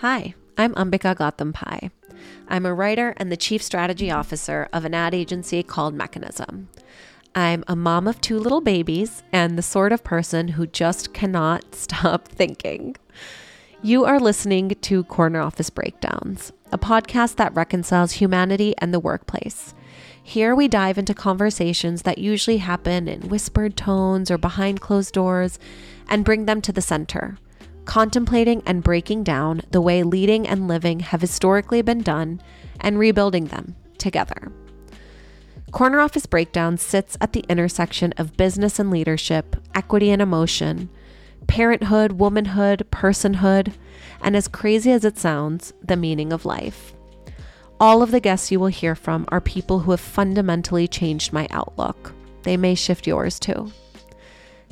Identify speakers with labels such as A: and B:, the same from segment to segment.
A: Hi, I'm Ambika Gautam I'm a writer and the chief strategy officer of an ad agency called Mechanism. I'm a mom of two little babies and the sort of person who just cannot stop thinking. You are listening to Corner Office Breakdowns, a podcast that reconciles humanity and the workplace. Here we dive into conversations that usually happen in whispered tones or behind closed doors and bring them to the center contemplating and breaking down the way leading and living have historically been done and rebuilding them together. Corner Office Breakdown sits at the intersection of business and leadership, equity and emotion, parenthood, womanhood, personhood, and as crazy as it sounds, the meaning of life. All of the guests you will hear from are people who have fundamentally changed my outlook. They may shift yours too.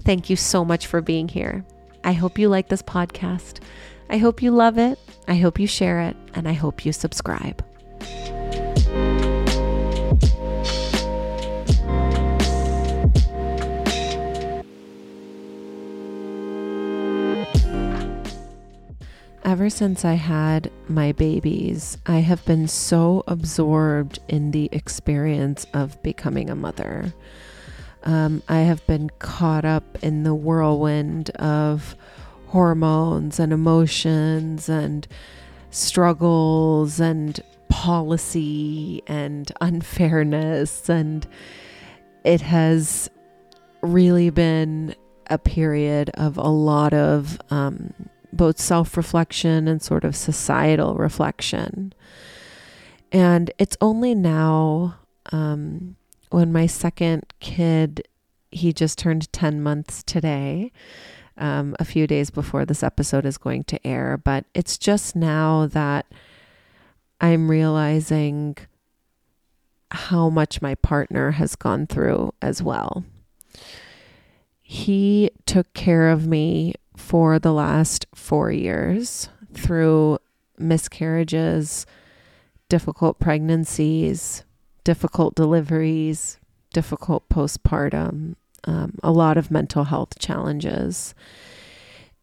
A: Thank you so much for being here. I hope you like this podcast. I hope you love it. I hope you share it. And I hope you subscribe. Ever since I had my babies, I have been so absorbed in the experience of becoming a mother. Um, I have been caught up in the whirlwind of hormones and emotions and struggles and policy and unfairness. And it has really been a period of a lot of um, both self reflection and sort of societal reflection. And it's only now um, when my second kid, he just turned 10 months today, um, a few days before this episode is going to air. But it's just now that I'm realizing how much my partner has gone through as well. He took care of me for the last four years through miscarriages, difficult pregnancies, difficult deliveries, difficult postpartum, um, a lot of mental health challenges.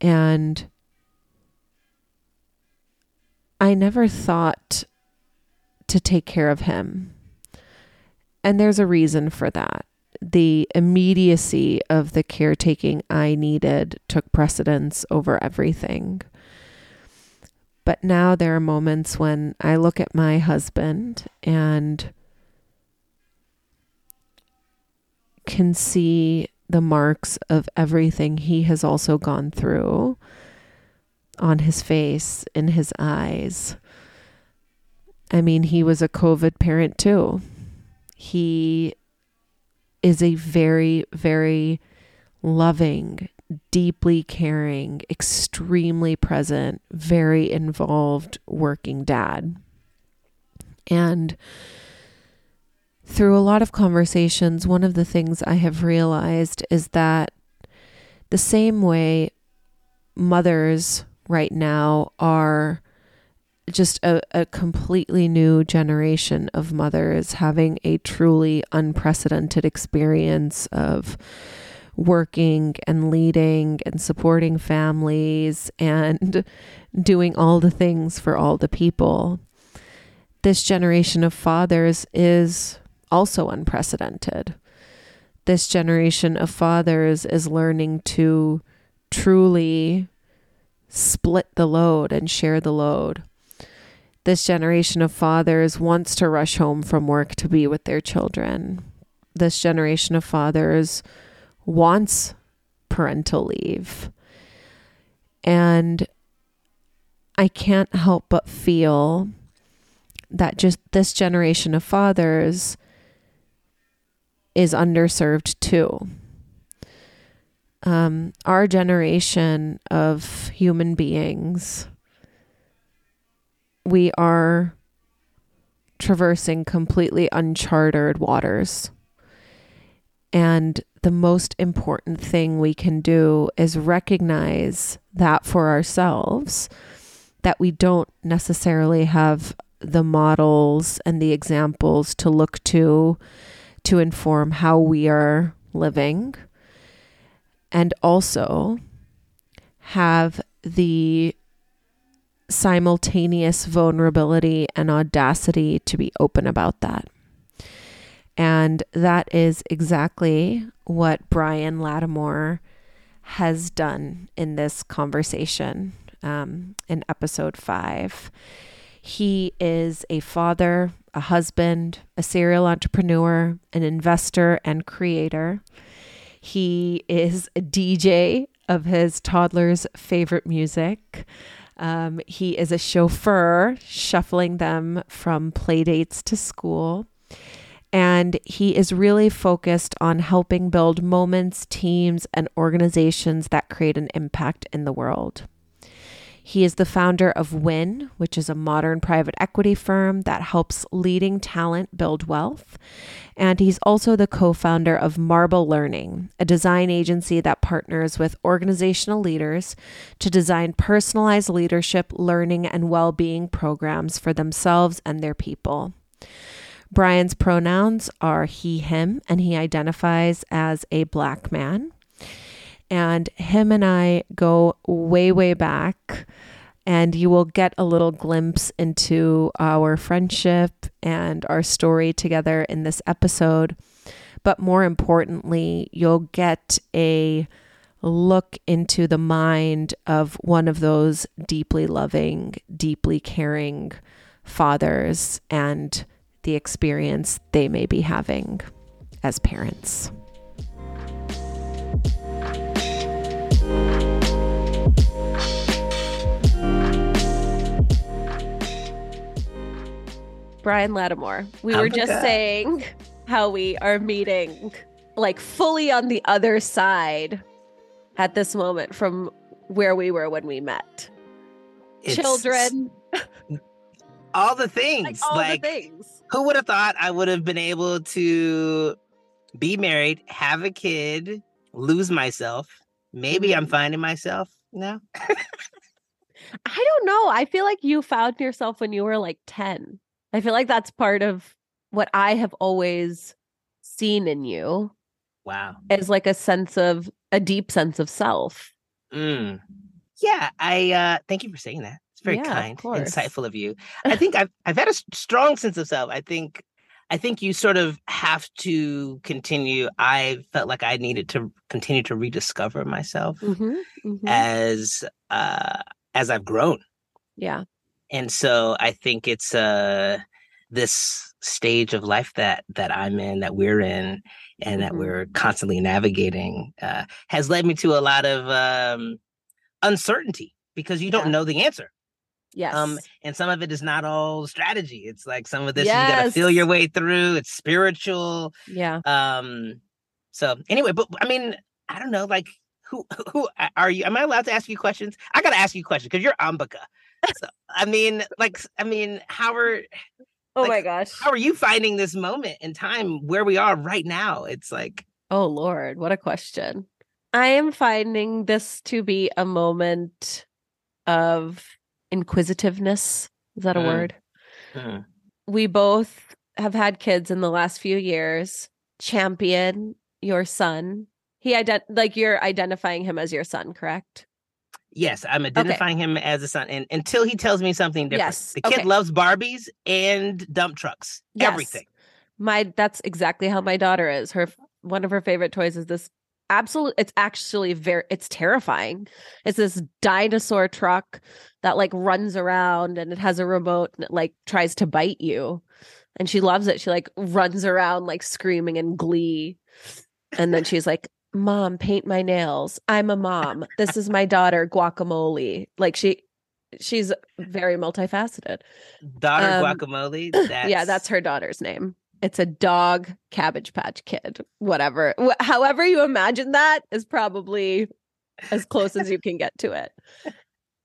A: And I never thought to take care of him. And there's a reason for that. The immediacy of the caretaking I needed took precedence over everything. But now there are moments when I look at my husband and can see the marks of everything he has also gone through on his face, in his eyes. I mean, he was a COVID parent too. He is a very, very loving, deeply caring, extremely present, very involved working dad. And through a lot of conversations, one of the things I have realized is that the same way mothers right now are just a, a completely new generation of mothers having a truly unprecedented experience of working and leading and supporting families and doing all the things for all the people. This generation of fathers is also unprecedented. This generation of fathers is learning to truly split the load and share the load. This generation of fathers wants to rush home from work to be with their children. This generation of fathers wants parental leave. And I can't help but feel that just this generation of fathers is underserved too. Um, our generation of human beings, we are traversing completely uncharted waters. And the most important thing we can do is recognize that for ourselves, that we don't necessarily have the models and the examples to look to to inform how we are living and also have the simultaneous vulnerability and audacity to be open about that. And that is exactly what Bryan Lattimore has done in this conversation um, in episode five. He is a father, a husband, a serial entrepreneur, an investor, and creator. He is a DJ of his toddler's favorite music. Um, he is a chauffeur, shuffling them from playdates to school. And he is really focused on helping build moments, teams, and organizations that create an impact in the world. He is the founder of Win, which is a modern private equity firm that helps leading talent build wealth. And he's also the co founder of Marble Learning, a design agency that partners with organizational leaders to design personalized leadership, learning, and well being programs for themselves and their people. Bryan's pronouns are he, him, and he identifies as a black man. And him and I go way, way back. And you will get a little glimpse into our friendship and our story together in this episode. But more importantly, you'll get a look into the mind of one of those deeply loving, deeply caring fathers and the experience they may be having as parents. Bryan Lattimore. We were just saying how we are meeting like fully on the other side at this moment from where we were when we met. It's Children.
B: All the things. Like,
A: all like, the things.
B: Who would have thought I would have been able to be married, have a kid, lose myself? Maybe I'm mm-hmm. finding myself now. I
A: don't know. I feel like you found yourself when you were like 10. I feel like that's part of what I have always seen in you.
B: Wow.
A: Is like a sense of a deep sense of self.
B: Mm. Yeah, I uh thank you for saying that. It's very yeah, kind, insightful of you. I think I've I've had a strong sense of self. I think I think you sort of have to continue. I felt like I needed to continue to rediscover myself mm-hmm, mm-hmm. as uh as I've grown.
A: Yeah
B: and so I think it's uh this stage of life that that I'm in, that we're in, and mm-hmm. that we're constantly navigating, uh, has led me to a lot of um, uncertainty because you don't yeah. know the answer.
A: Yes. Um,
B: and some of it is not all strategy. It's like some of this yes. you gotta feel your way through. It's spiritual.
A: Yeah.
B: Um. So anyway, but I mean, I don't know. Like, who who are you? Am I allowed to ask you questions? I gotta ask you questions because you're Ambika so, I mean, like, I mean, how are
A: Oh
B: like,
A: my gosh.
B: How are you finding this moment in time where we are right now? It's like
A: Oh Lord, what a question. I am finding this to be a moment of inquisitiveness. Is that a mm. word? Mm. We both have had kids in the last few years. Champion your son. He ident like you're identifying him as your son, correct?
B: Yes, I'm identifying okay. him as a son, and until he tells me something different. Yes. The kid okay. loves Barbies and dump trucks. Yes. Everything.
A: My that's exactly how my daughter is. Her one of her favorite toys is this absolute it's actually very it's terrifying. It's this dinosaur truck that like runs around and it has a remote and it like tries to bite you. And she loves it. She like runs around like screaming in glee. And then she's like, mom paint my nails. I'm a mom. This is my daughter guacamole. Like she she's very multifaceted.
B: Daughter um, guacamole?
A: That's... yeah that's her daughter's name. It's a dog cabbage patch kid whatever. Wh- however you imagine that is probably as close as you can get to it.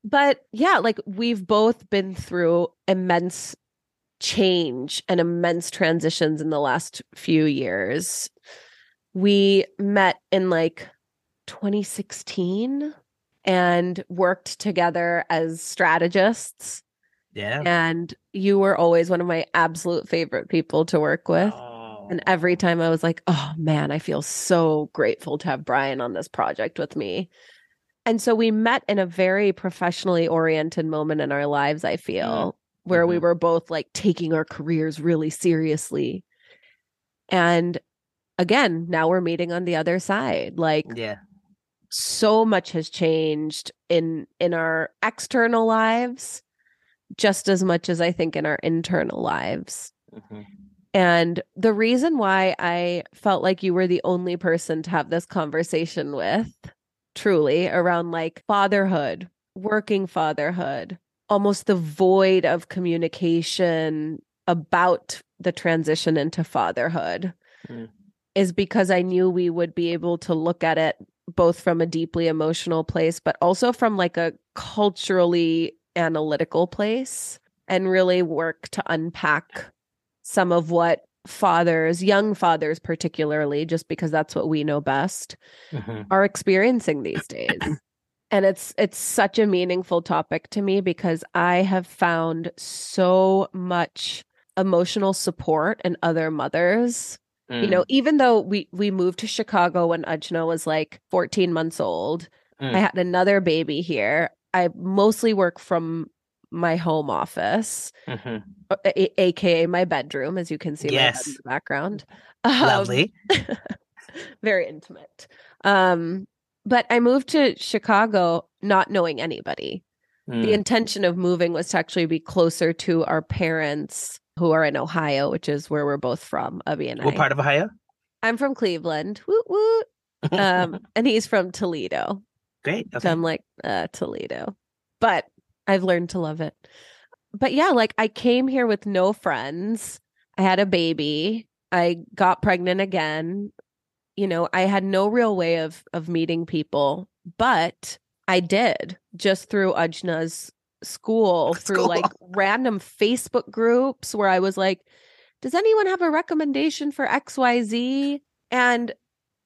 A: But yeah like we've both been through immense change and immense transitions in the last few years we met in like 2016 and worked together as strategists.
B: Yeah.
A: And you were always one of my absolute favorite people to work with. Oh. And every time I was like, oh man, I feel so grateful to have Bryan on this project with me. And so we met in a very professionally oriented moment in our lives, I feel, mm-hmm. where we mm-hmm. were both like taking our careers really seriously. And again, now we're meeting on the other side. Like,
B: yeah.
A: So much has changed in in our external lives just as much as I think in our internal lives. Mm-hmm. And the reason why I felt like you were the only person to have this conversation with, truly, around like fatherhood, working fatherhood, almost the void of communication about the transition into fatherhood, mm. Is because I knew we would be able to look at it both from a deeply emotional place, but also from like a culturally analytical place and really work to unpack some of what fathers, young fathers particularly, just because that's what we know best, mm-hmm. are experiencing these days. and it's it's such a meaningful topic to me because I have found so much emotional support in other mothers. Mm. You know, mm. even though we we moved to Chicago when Ajna was like 14 months old, mm. I had another baby here. I mostly work from my home office, mm-hmm. a- aka my bedroom, as you can see yes. in the background.
B: Um, Lovely,
A: very intimate. Um, but I moved to Chicago not knowing anybody. Mm. The intention of moving was to actually be closer to our parents who are in Ohio, which is where we're both from, Abhi and
B: what I. part of Ohio?
A: I'm from Cleveland. Woot woot. Um, and he's from Toledo.
B: Great.
A: Okay. So I'm like, uh, Toledo. But I've learned to love it. But yeah, like I came here with no friends. I had a baby. I got pregnant again. You know, I had no real way of of meeting people, but I did just through Ajna's school, through school. like random Facebook groups where I was like, does anyone have a recommendation for XYZ? And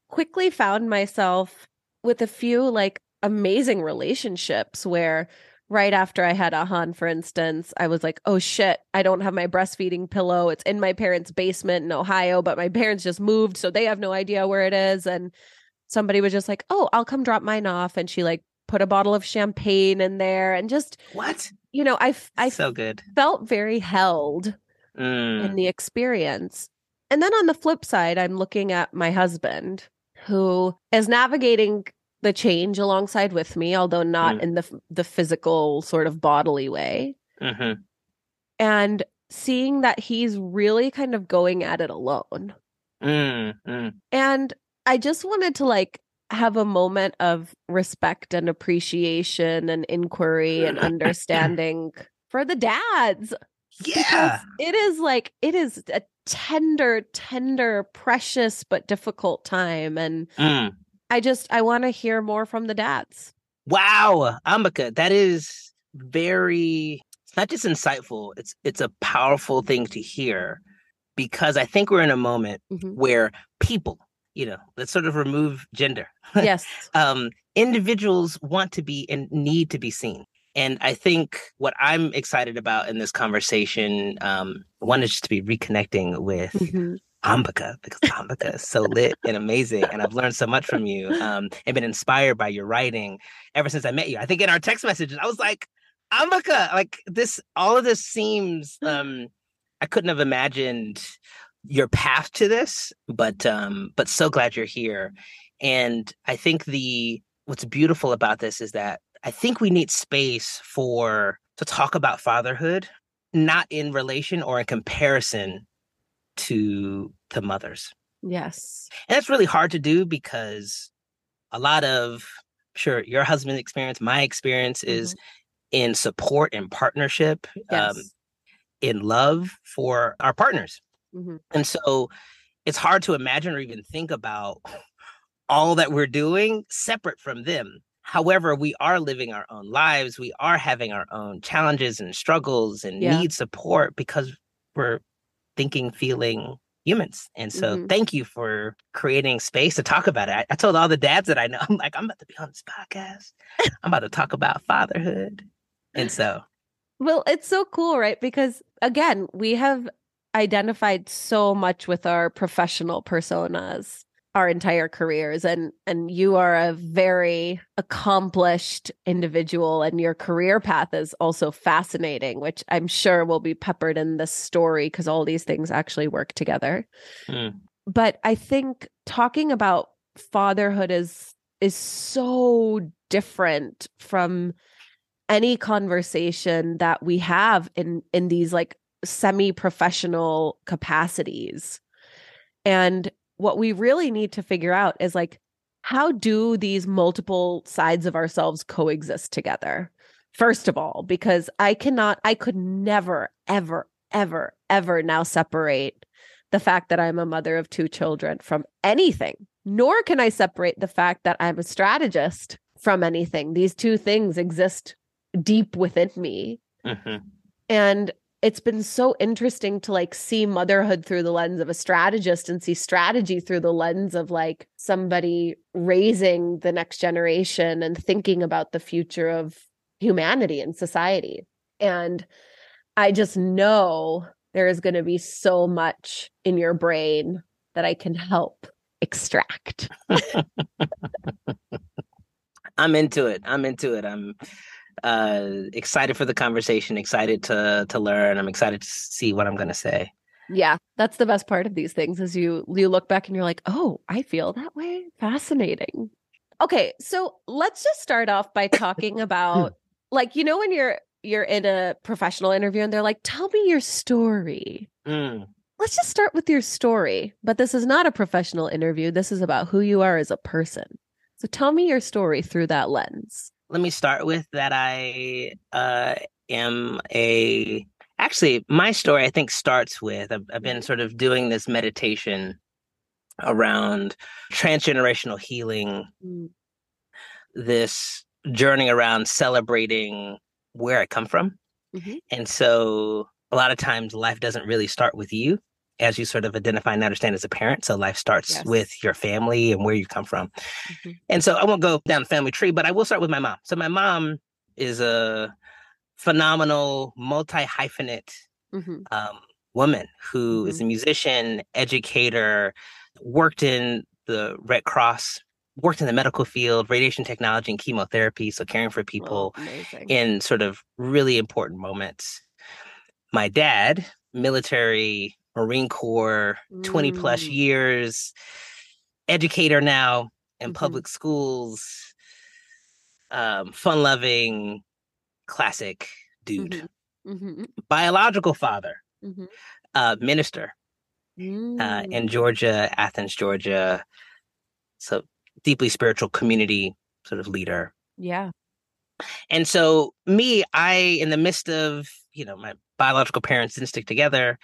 A: quickly found myself with a few like amazing relationships where right after I had Ahan, for instance, I was like, oh shit, I don't have my breastfeeding pillow. It's in my parents' basement in Ohio, but my parents just moved, so they have no idea where it is. And somebody was just like, oh, I'll come drop mine off. And she like put a bottle of champagne in there and just
B: what?
A: You know, I I
B: so good.
A: felt very held mm. in the experience. And then on the flip side, I'm looking at my husband who is navigating the change alongside with me, although not mm. in the the physical sort of bodily way. Mm-hmm. And seeing that he's really kind of going at it alone. Mm, mm. And I just wanted to like have a moment of respect and appreciation and inquiry and understanding for the dads.
B: Yeah.
A: it is like it is a tender, tender, precious but difficult time and mm. I just I want to hear more from the dads.
B: Wow, Ambika, that is very it's not just insightful, it's it's a powerful thing to hear because I think we're in a moment mm-hmm. where people, you know, let's sort of remove gender.
A: Yes.
B: um individuals want to be and need to be seen. And I think what I'm excited about in this conversation, um, one is just to be reconnecting with mm-hmm. Ambika because Ambika is so lit and amazing. And I've learned so much from you um, and been inspired by your writing ever since I met you. I think in our text messages, I was like, Ambika, like this, all of this seems, um, I couldn't have imagined your path to this, but, um, but so glad you're here. And I think the, what's beautiful about this is that I think we need space for, to talk about fatherhood, not in relation or in comparison to to mothers.
A: Yes.
B: And that's really hard to do because a lot of sure your husband's experience, my experience mm-hmm. is in support and partnership, um, yes. um, in love for our partners. Mm-hmm. And so it's hard to imagine or even think about all that we're doing separate from them. However, we are living our own lives. We are having our own challenges and struggles and yeah. need support because we're thinking, feeling humans. And so mm-hmm. thank you for creating space to talk about it. I, I, told all the dads that I know, I'm like, I'm about to be on this podcast. I'm about to talk about fatherhood. And so
A: Well, it's so cool, right? Because again, we have identified so much with our professional personas. our entire careers and and you are a very accomplished individual and your career path is also fascinating which i'm sure will be peppered in the story because all these things actually work together mm. but i think talking about fatherhood is is so different from any conversation that we have in in these like semi-professional capacities. And what we really need to figure out is like how do these multiple sides of ourselves coexist together? First of all because i cannot i could never ever ever ever now separate the fact that i'm a mother of two children from anything nor can i separate the fact that i'm a strategist from anything. These two things exist deep within me. Mm-hmm. and it's been so interesting to like see motherhood through the lens of a strategist and see strategy through the lens of like somebody raising the next generation and thinking about the future of humanity and society. And I just know there is going to be so much in your brain that I can help extract.
B: I'm into it. I'm into it. I'm uh, excited for the conversation, excited to to learn. I'm excited to see what I'm going to say.
A: Yeah, that's the best part of these things is you you look back and you're like, "Oh, I feel that way." Fascinating. Okay, so let's just start off by talking about like you know when you're you're in a professional interview and they're like, "Tell me your story." Mm. Let's just start with your story. But this is not a professional interview. This is about who you are as a person. So tell me your story through that lens
B: let me start with that I uh, am a actually my story I think starts with I've, I've been mm-hmm. sort of doing this meditation around transgenerational healing, mm. this journey around celebrating where I come from. Mm-hmm. And so a lot of times life doesn't really start with you as you sort of identify and understand as a parent. So life starts yes. with your family and where you come from. Mm-hmm. And so I won't go down the family tree, but I will start with my mom. So my mom is a phenomenal multi hyphenate mm-hmm. um, woman who mm-hmm. is a musician, educator, worked in the Red Cross. Worked in the medical field, radiation technology and chemotherapy, so caring for people oh, in sort of really important moments. My dad, military Marine Corps, mm. 20 plus mm. years, educator now in mm-hmm. public schools, um, fun loving, classic dude. Mm-hmm. Mm-hmm. Biological father, mm-hmm. uh, minister mm. uh, in mm. Georgia, Athens, Georgia. So deeply spiritual community sort of leader.
A: Yeah.
B: And so me, I in the midst of, you know, my biological parents didn't stick together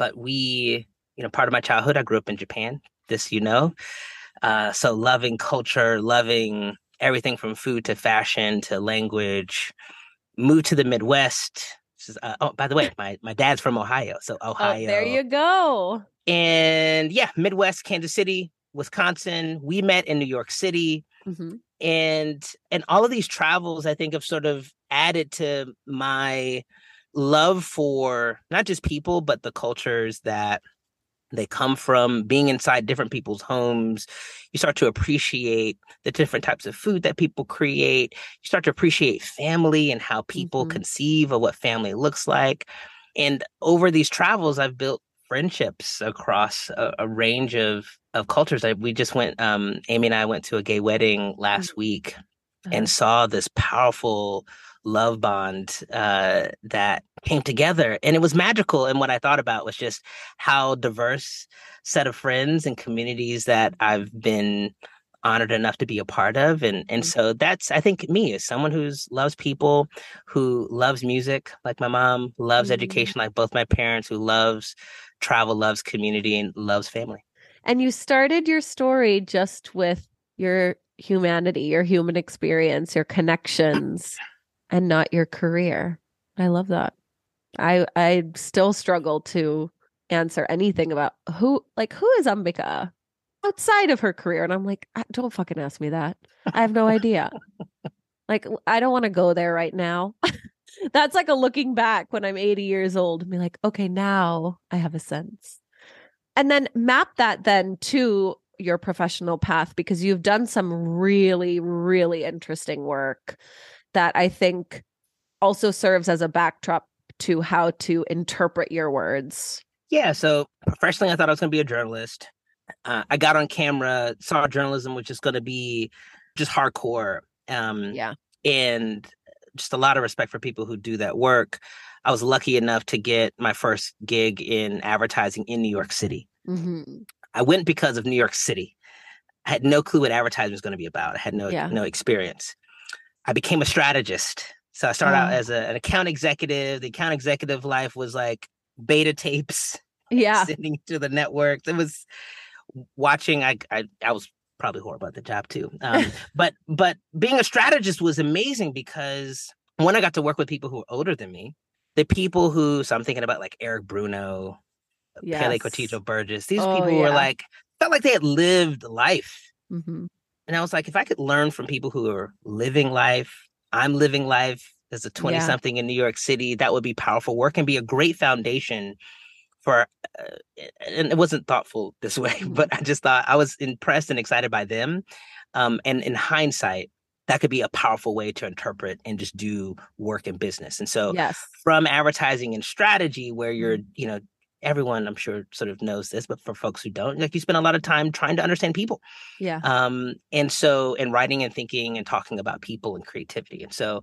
B: but we, you know, part of my childhood, I grew up in Japan. This, you know, uh, so loving culture, loving everything from food to fashion to language. Moved to the Midwest. Is, uh, oh, by the way, my my dad's from Ohio, so Ohio.
A: Oh, there you go.
B: And yeah, Midwest, Kansas City, Wisconsin. We met in New York City. Mm-hmm. And and all of these travels, I think, have sort of added to my love for not just people, but the cultures that they come from, being inside different people's homes. You start to appreciate the different types of food that people create. You start to appreciate family and how people mm-hmm. conceive of what family looks like. And over these travels, I've built friendships across a, a range of of cultures. I, we just went, um, Amy and I went to a gay wedding last mm-hmm. week uh-huh. and saw this powerful love bond uh, that came together and it was magical and what i thought about was just how diverse set of friends and communities that i've been honored enough to be a part of and and mm-hmm. so that's i think me as someone who's loves people who loves music like my mom loves mm-hmm. education like both my parents who loves travel loves community and loves family
A: and you started your story just with your humanity your human experience your connections and not your career. I love that. I I still struggle to answer anything about who like who is Ambika outside of her career and I'm like ah, don't fucking ask me that. I have no idea. like I don't want to go there right now. That's like a looking back when I'm 80 years old and be like, okay, now I have a sense. And then map that then to your professional path because you've done some really really interesting work that I think also serves as a backdrop to how to interpret your words.
B: Yeah, so professionally I thought I was going to be a journalist. Uh, I got on camera, saw journalism which is going to be just hardcore. Um
A: yeah.
B: And just a lot of respect for people who do that work. I was lucky enough to get my first gig in advertising in New York City. Mm-hmm. I went because of New York City. I had no clue what advertising was going to be about. I had no yeah. no experience. I became a strategist. So I started out as a, an account executive. The account executive life was like beta tapes.
A: Yeah.
B: Sending to the networks. It was watching. I, I, I was probably horrible at the job too. Um, but but being a strategist was amazing because when I got to work with people who were older than me, the people who so I'm thinking about like Eric Bruno, yes. Pele Cortijo Burgess. These oh, people yeah. were like felt like they had lived life. Mm-hmm. And I was like, if I could learn from people who are living life, I'm living life as a 20 yeah. something in New York City, that would be powerful work and be a great foundation for uh, and it wasn't thoughtful this way mm-hmm. but i just thought i was impressed and excited by them um, and in hindsight that could be a powerful way to interpret and just do work in business and so
A: yes.
B: from advertising and strategy where you're mm-hmm. you know everyone i'm sure sort of knows this but for folks who don't like you spend a lot of time trying to understand people.
A: Yeah.
B: Um and so and writing and thinking and talking about people and creativity. And so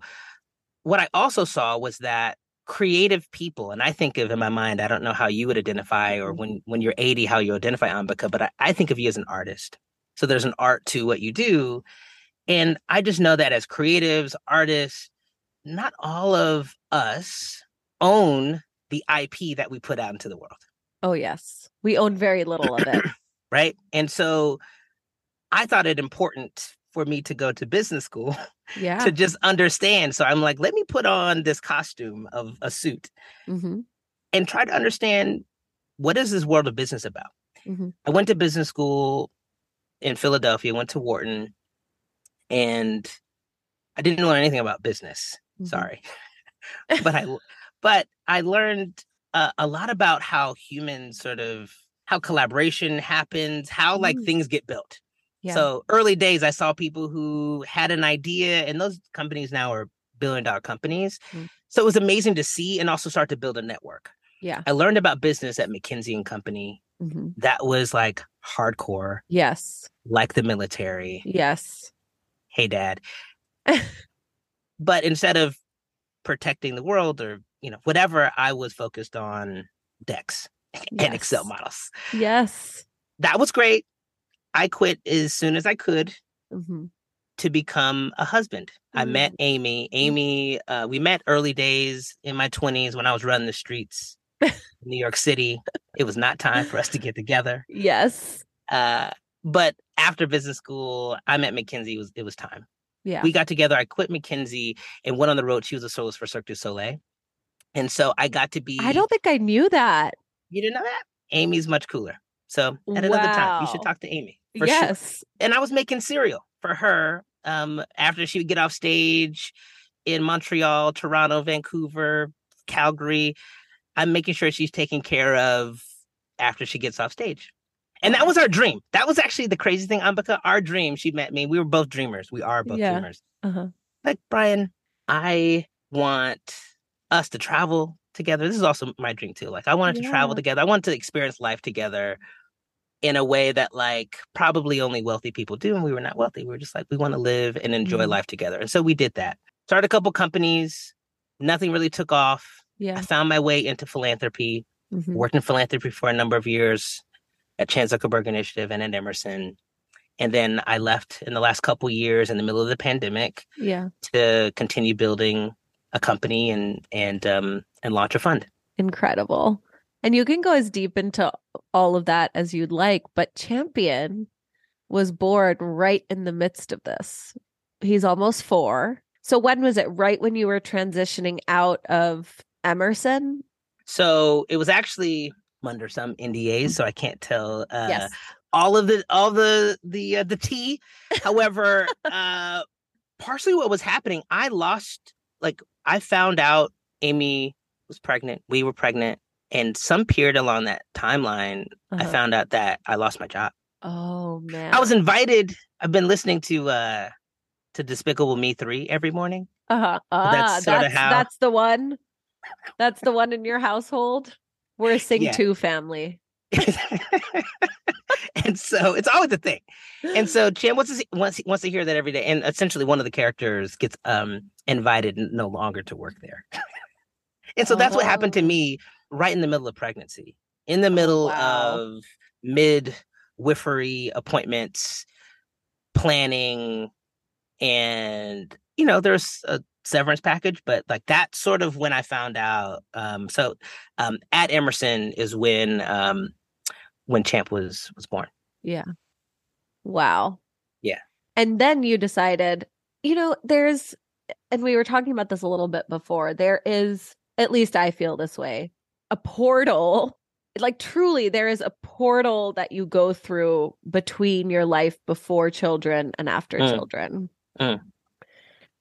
B: what i also saw was that creative people and i think of in my mind i don't know how you would identify or mm-hmm. when when you're 80 how you identify ambika but I, I think of you as an artist. So there's an art to what you do. And i just know that as creatives artists not all of us own the IP that we put out into the world.
A: Oh, yes. We own very little of it.
B: right. And so I thought it important for me to go to business school
A: yeah.
B: to just understand. So I'm like, let me put on this costume of a suit mm-hmm. and try to understand what is this world of business about. Mm-hmm. I went to business school in Philadelphia, went to Wharton, and I didn't learn anything about business. Mm-hmm. Sorry. but I but I learned uh, a lot about how humans sort of how collaboration happens, how like mm. things get built. Yeah. So early days, I saw people who had an idea, and those companies now are billion dollar companies. Mm. So it was amazing to see and also start to build a network.
A: Yeah.
B: I learned about business at McKinsey and Company. Mm-hmm. That was like hardcore.
A: Yes.
B: Like the military.
A: Yes.
B: Hey, dad. but instead of protecting the world or you know, whatever I was focused on decks yes. and Excel models.
A: Yes.
B: That was great. I quit as soon as I could mm-hmm. to become a husband. Mm-hmm. I met mm. Amy. Mm. Amy, uh, we met early days in my 20s when I was running the streets in New York City. It was not time for us to get together.
A: Yes.
B: Uh, but after business school, I met McKinsey. It was, it was time.
A: Yeah.
B: We got together. I quit McKinsey and went on the road. She was a soloist for Cirque du Soleil. And so I got to be.
A: I don't think I knew that.
B: You didn't know that? Amy's much cooler. So at wow. another time, you should talk to Amy.
A: yes.
B: Sure. And I was making cereal for her um, after she would get off stage in Montreal, Toronto, Vancouver, Calgary. I'm making sure she's taken care of after she gets off stage. And that was our dream. That was actually the crazy thing, Ambika. Our dream. She met me. We were both dreamers. We are both yeah. dreamers. Uh-huh. Like Bryan, I want us to travel together. This is also my dream too. Like I wanted yeah. to travel together. I wanted to experience life together in a way that like probably only wealthy people do. And we were not wealthy. We were just like, we want to live and enjoy mm-hmm. life together. And so we did that. Started a couple companies. Nothing really took off.
A: Yeah.
B: I found my way into philanthropy. Mm-hmm. Worked in philanthropy for a number of years at Chan Zuckerberg Initiative and at Emerson. And then I left in the last couple years in the middle of the pandemic.
A: Yeah.
B: To continue building a company and and um and launch a fund.
A: Incredible. And you can go as deep into all of that as you'd like, but Champion was born right in the midst of this. He's almost 4. So when was it? Right when you were transitioning out of Emerson?
B: So it was actually under some NDAs, so I can't tell uh, yes. all of the all the the uh, the tea. However, uh, partially what was happening, I lost like I found out Amy was pregnant. We were pregnant. And some period along that timeline, uh-huh. I found out that I lost my job.
A: Oh man.
B: I was invited. I've been listening to uh to Despicable Me 3 every morning.
A: Uh-huh. Ah, that's sort that's, of how that's the one. That's the one in your household. We're a Sing yeah. 2 family.
B: and so it's always a thing. And so Champ wants to see, wants wants to hear that every day. And essentially, one of the characters gets um invited no longer to work there. and so that's what happened to oh. me right in the middle of pregnancy, in the oh, middle wow. of midwifery appointments, planning, and you know, there's a severance package, but like that's sort of when I found out. Um, so um, at Emerson is when um, when Champ was was born.
A: Yeah. Wow.
B: Yeah.
A: And then you decided, you know, there's and we were talking about this a little bit before. There is at least I feel this way, a portal. Like truly there is a portal that you go through between your life before children and after mm. children. Mm.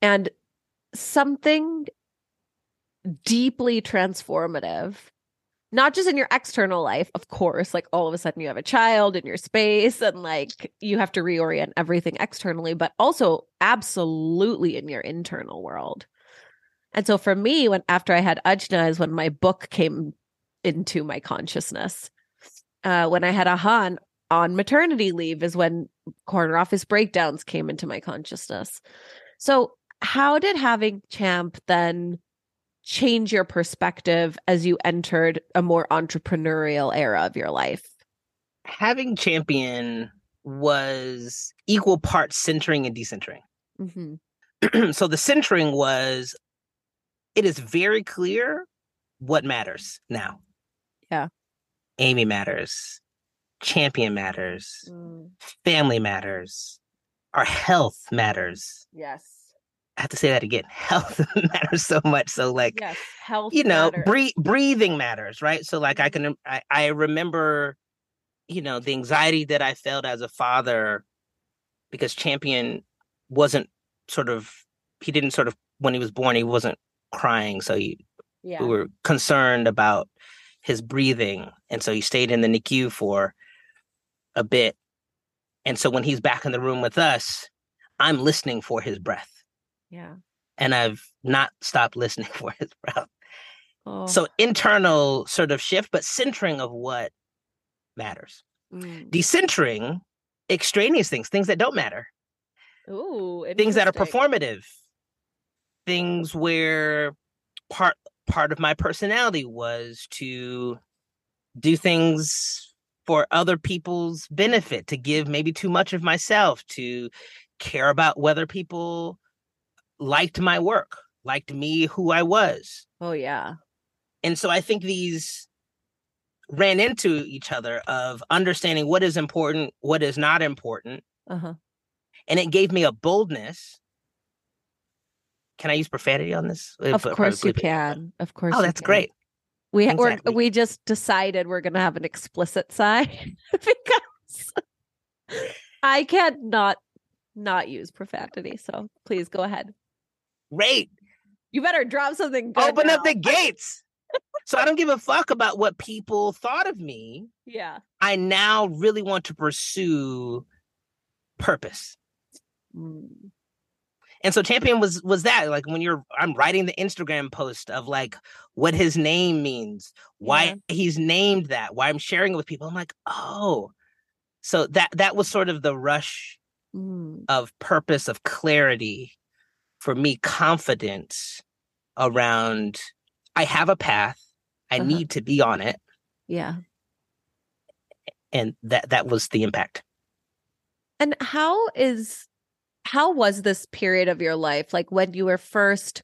A: And something deeply transformative not just in your external life, of course, like all of a sudden you have a child in your space and like you have to reorient everything externally, but also absolutely in your internal world. And so for me, when after I had Ajna is when my book came into my consciousness. Uh, when I had Ahan on maternity leave is when corner office breakdowns came into my consciousness. So how did having Champ then change your perspective as you entered a more entrepreneurial era of your life?
B: Having champion was equal parts centering and decentering. Mm-hmm. so the centering was it is very clear what matters now.
A: Yeah.
B: Amy matters. Champion matters. Mm. Family matters. Our health matters.
A: Yes
B: I have to say that again. Health matters so much. So like,
A: yes, health.
B: You know, breathe, breathing matters, right? So like, I mm-hmm. can I, I remember, you know, the anxiety that I felt as a father because Champion wasn't sort of he didn't sort of when he was born he wasn't crying, so he, yeah. we were concerned about his breathing, and so he stayed in the NICU for a bit. And so when he's back in the room with us, I'm listening for his breath
A: yeah.
B: And I've not stopped listening for his breath. Oh. So internal sort of shift, but centering of what matters. Mm. Decentering extraneous things, things that don't matter.
A: Ooh,
B: things that are performative. Things where part part of my personality was to do things for other people's benefit, to give maybe too much of myself, to care about whether people liked my work, liked me who I was.
A: Oh yeah.
B: And so I think these ran into each other of understanding what is important, what is not important. Uh-huh. And it gave me a boldness. Can I use profanity on this?
A: Of course you can. Of course.
B: Oh, that's great.
A: We exactly. we just decided we're going to have an explicit side because I can't not not use profanity. So please go ahead
B: great.
A: You better drop something.
B: Open
A: now.
B: up the gates. so I don't give a fuck about what people thought of me.
A: Yeah.
B: I now really want to pursue purpose. Mm. And so champion was was that like when you're I'm writing the Instagram post of like what his name means, why yeah. he's named that, why I'm sharing it with people. I'm like, oh. So that that was sort of the rush mm. of purpose of clarity for me confidence around I have a path. I uh-huh. need to be on it.
A: Yeah.
B: And that that was the impact.
A: And how is how was this period of your life like when you were first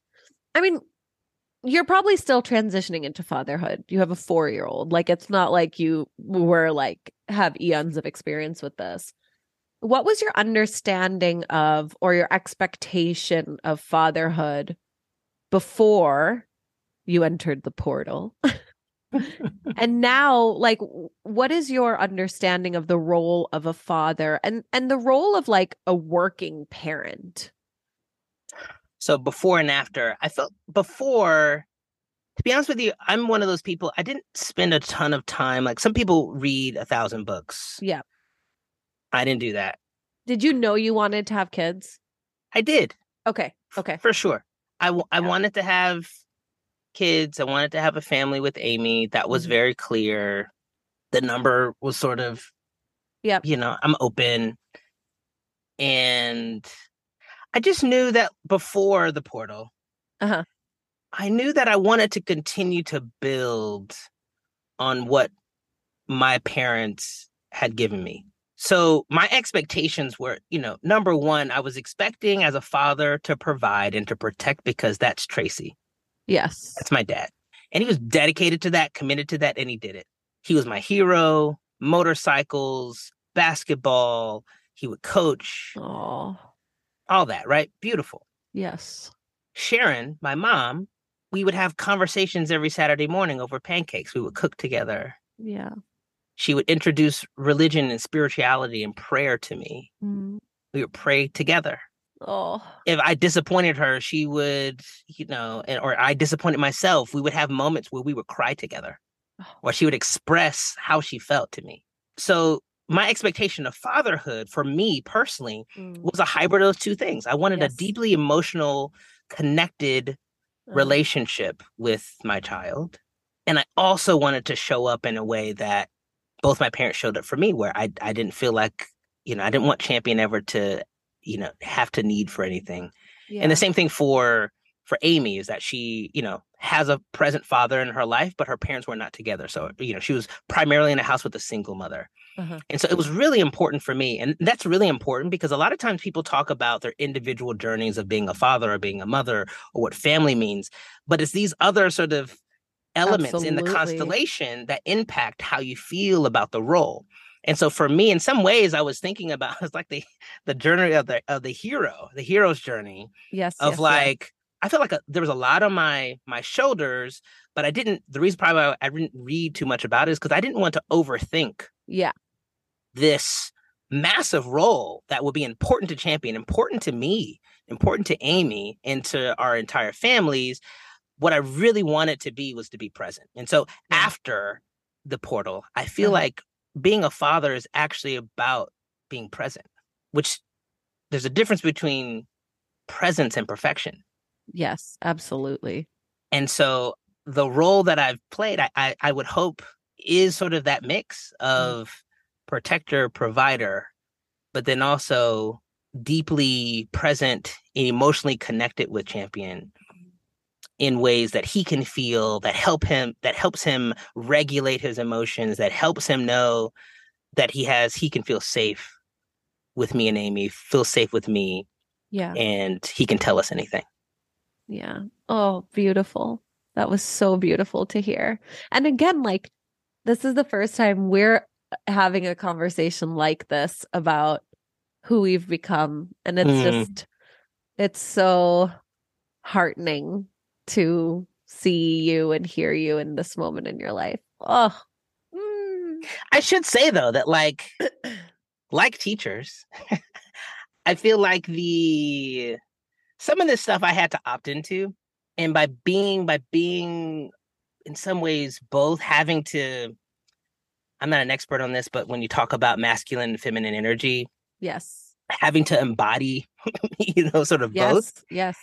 A: I mean you're probably still transitioning into fatherhood. You have a 4-year-old. Like it's not like you were like have eons of experience with this what was your understanding of or your expectation of fatherhood before you entered the portal? and now like what is your understanding of the role of a father and and the role of like a working parent?
B: So before and after, I felt before to be honest with you, I'm one of those people. I didn't spend a ton of time. Like some people read a thousand books.
A: Yeah.
B: I didn't do that.
A: Did you know you wanted to have kids?
B: I did.
A: Okay. Okay.
B: For sure. I, w- yeah. I wanted to have kids. I wanted to have a family with Amy. That was mm-hmm. very clear. The number was sort of,
A: yeah,
B: you know, I'm open. And I just knew that before the portal,
A: uh-huh.
B: I knew that I wanted to continue to build on what my parents had given me. So my expectations were, you know, number one, I was expecting as a father to provide and to protect because that's Tracy.
A: Yes.
B: That's my dad. And he was dedicated to that, committed to that, and he did it. He was my hero, motorcycles, basketball. He would coach.
A: Oh.
B: All that, right? Beautiful.
A: Yes.
B: Sharon, my mom, we would have conversations every Saturday morning over pancakes. We would cook together.
A: Yeah.
B: She would introduce religion and spirituality and prayer to me.
A: Mm.
B: We would pray together.
A: Oh.
B: If I disappointed her, she would, you know, and, or I disappointed myself, we would have moments where we would cry together, oh. or she would express how she felt to me. So my expectation of fatherhood for me personally mm. was a hybrid of those two things. I wanted yes. a deeply emotional, connected uh-huh. relationship with my child. And I also wanted to show up in a way that both my parents showed up for me, where I, I didn't feel like, you know, I didn't want Champion ever to, you know, have to need for anything. Yeah. And the same thing for for Amy is that she, you know, has a present father in her life, but her parents were not together. So, you know, she was primarily in a house with a single mother. Uh-huh. And so it was really important for me. And that's really important because a lot of times people talk about their individual journeys of being a father or being a mother or what family means. But it's these other sort of elements Absolutely. in the constellation that impact how you feel about the role. And so for me, in some ways, I was thinking about it's like the the journey of the of the hero, the hero's journey.
A: Yes.
B: Of
A: yes,
B: like, I felt like a, there was a lot on my my shoulders, but I didn't. The reason probably I didn't read too much about it is because I didn't want to overthink.
A: Yeah.
B: This massive role that would be important to champion, important to me, important to Amy, and to our entire families. What I really wanted to be was to be present. And so yeah. after the portal, I feel uh-huh. like being a father is actually about being present, which there's a difference between presence and perfection.
A: Yes, absolutely.
B: And so the role that I've played, I, I, I would hope is sort of that mix mm. of mm. protector, provider, but then also deeply present and emotionally connected with champion in ways that he can feel that help him that helps him regulate his emotions that helps him know that he has he can feel safe with me and Amy feel safe with me
A: yeah
B: and he can tell us anything
A: yeah. Oh, beautiful. That was so beautiful to hear. And again, like, this is the first time we're having a conversation like this about who we've become. And it's mm. just, it's so heartening to see you and hear you in this moment in your life. Oh,
B: mm. I should say though that, like, like teachers, I feel like the some of this stuff I had to opt into. And by being, by being in some ways both having to, I'm not an expert on this, but when you talk about masculine and feminine energy,
A: yes,
B: having to embody, you know, sort of
A: yes,
B: both.
A: Yes.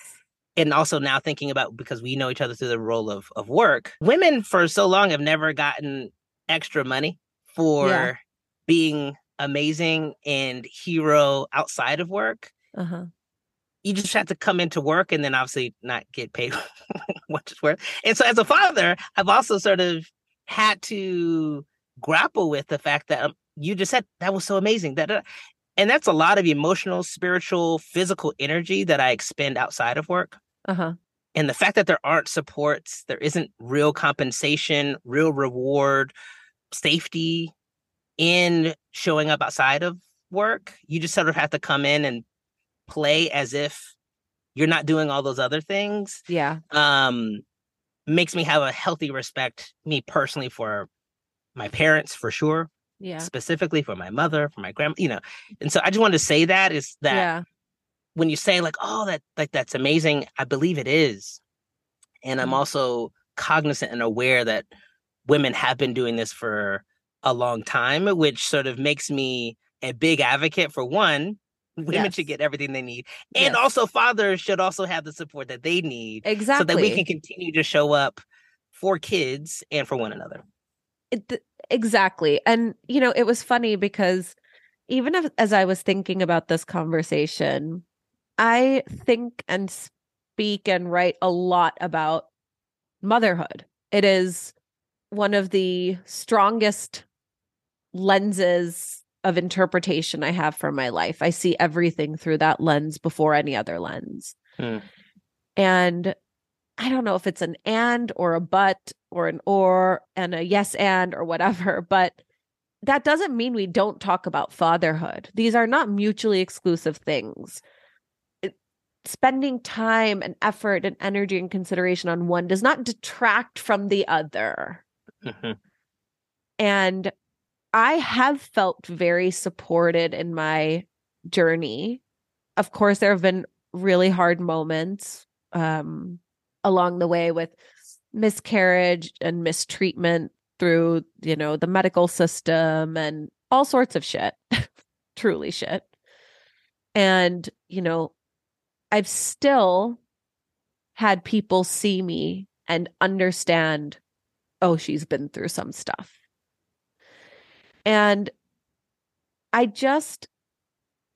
B: And also now thinking about because we know each other through the role of of work, women for so long have never gotten extra money for yeah. being amazing and hero outside of work.
A: Uh-huh
B: you just have to come into work and then obviously not get paid what it's worth. And so as a father, I've also sort of had to grapple with the fact that um, you just said that was so amazing that uh, and that's a lot of emotional, spiritual, physical energy that I expend outside of work.
A: Uh-huh.
B: And the fact that there aren't supports, there isn't real compensation, real reward, safety in showing up outside of work, you just sort of have to come in and play as if you're not doing all those other things
A: yeah
B: um makes me have a healthy respect me personally for my parents for sure
A: yeah
B: specifically for my mother for my grandma you know and so i just wanted to say that is that yeah. When you say like oh that like that's amazing i believe it is and i'm mm-hmm. also cognizant and aware that women have been doing this for a long time which sort of makes me a big advocate for one, women yes. should get everything they need. And yes. also fathers should also have the support that they need.
A: Exactly.
B: So that we can continue to show up for kids and for one another.
A: It, exactly. And you know, it was funny because even if, as I was thinking about this conversation, I think and speak and write a lot about motherhood. It is one of the strongest lenses of interpretation I have for my life. I see everything through that lens before any other lens. Hmm. And I don't know if it's an and or a but or an or and a yes and or whatever, but that doesn't mean we don't talk about fatherhood. These are not mutually exclusive things. Spending time and effort and energy and consideration on one does not detract from the other. Mm-hmm. And I have felt very supported in my journey. Of course, there have been really hard moments um, along the way with miscarriage and mistreatment through, you know, the medical system and all sorts of shit. Truly shit. And, you know, I've still had people see me and understand, oh, she's been through some stuff. And I just,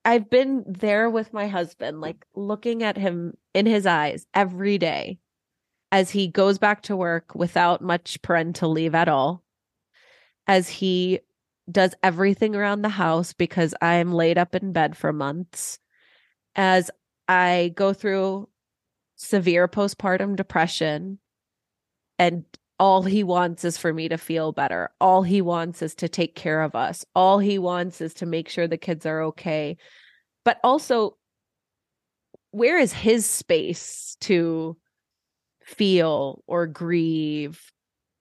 A: I've been there with my husband, like looking at him in his eyes every day as he goes back to work without much parental leave at all, as he does everything around the house because I'm laid up in bed for months, as I go through severe postpartum depression and all he wants is for me to feel better. All he wants is to take care of us. All he wants is to make sure the kids are okay. But also, where is his space to feel or grieve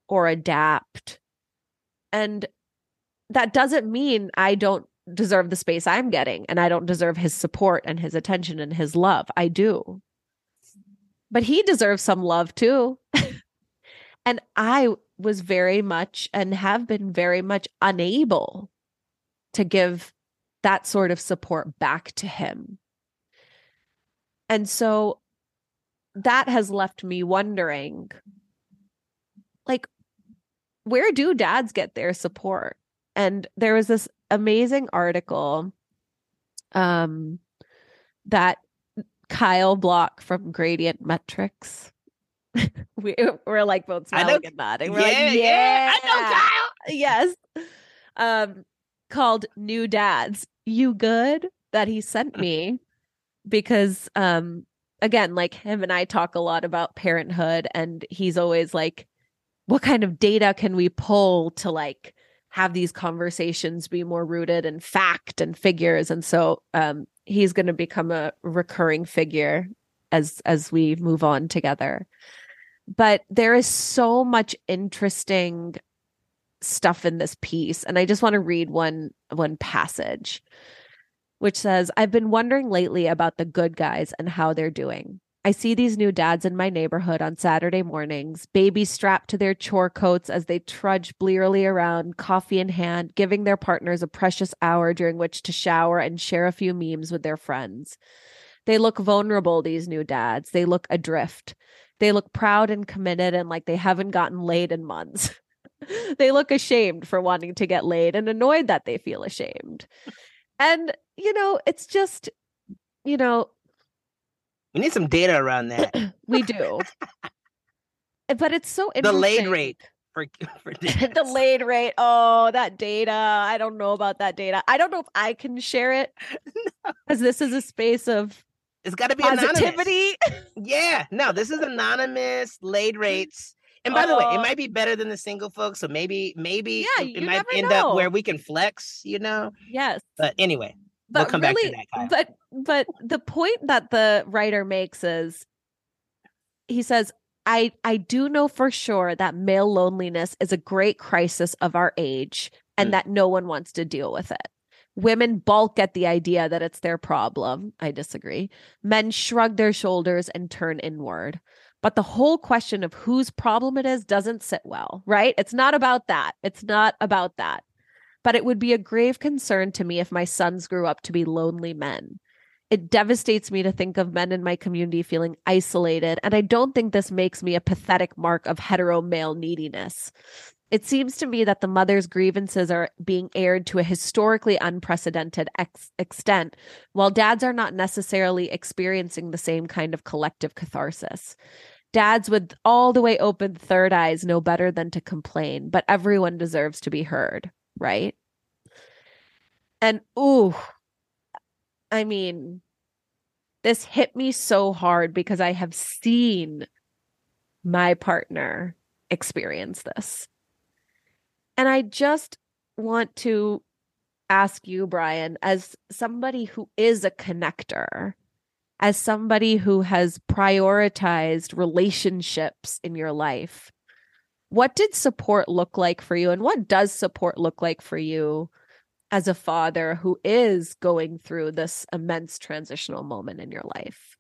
A: or adapt? And that doesn't mean I don't deserve the space I'm getting and I don't deserve his support and his attention and his love. I do. But he deserves some love too. And I was very much and have been very much unable to give that sort of support back to him. And so that has left me wondering like where do dads get their support? And there was this amazing article um that Kyle Block from Gradient Metrics we, we're like both smiling and nodding. We're yeah, like, yeah, yeah, I know Kyle. Yes. Um, called New Dads. You good that he sent me because um again, like him and I talk a lot about parenthood and he's always like, what kind of data can we pull to like have these conversations be more rooted in fact and figures? And so um he's gonna become a recurring figure as as we move on together but there is so much interesting stuff in this piece and i just want to read one one passage which says i've been wondering lately about the good guys and how they're doing i see these new dads in my neighborhood on saturday mornings babies strapped to their chore coats as they trudge blearily around coffee in hand giving their partners a precious hour during which to shower and share a few memes with their friends they look vulnerable these new dads they look adrift they look proud and committed and like they haven't gotten laid in months. they look ashamed for wanting to get laid and annoyed that they feel ashamed. And, you know, it's just, you know,
B: we need some data around that.
A: we do. Eh, but it's so
B: interesting. The laid rate for, for
A: the laid rate. Oh, that data. I don't know about that data. I don't know if I can share it because no. this is a space of
B: it's got to be positivity. Anonymous. yeah, no, this is anonymous, laid rates. And by oh. the way, it oh. might be better than the single folks. So maybe, maybe yeah, it might end know. up where we can flex, you know?
A: Yes.
B: But anyway, but we'll come really, back to that.
A: But but the point that the writer makes is he says, I I do know for sure that male loneliness is a great crisis of our age and mm. that no one wants to deal with it. Women balk at the idea that it's their problem. I disagree. Men shrug their shoulders and turn inward. But the whole question of whose problem it is doesn't sit well, right? It's not about that. It's not about that. But it would be a grave concern to me if my sons grew up to be lonely men. It devastates me to think of men in my community feeling isolated, and I don't think this makes me a pathetic mark of hetero male neediness. It seems to me that the mother's grievances are being aired to a historically unprecedented ex- extent, while dads are not necessarily experiencing the same kind of collective catharsis. Dads with all the way open third eyes know better than to complain, but everyone deserves to be heard, right? And ooh, I mean, this hit me so hard because I have seen my partner experience this. And I just want to ask you, Bryan, as somebody who is a connector, as somebody who has prioritized relationships in your life, what did support look like for you? And what does support look like for you as a father who is going through this immense transitional moment in your life?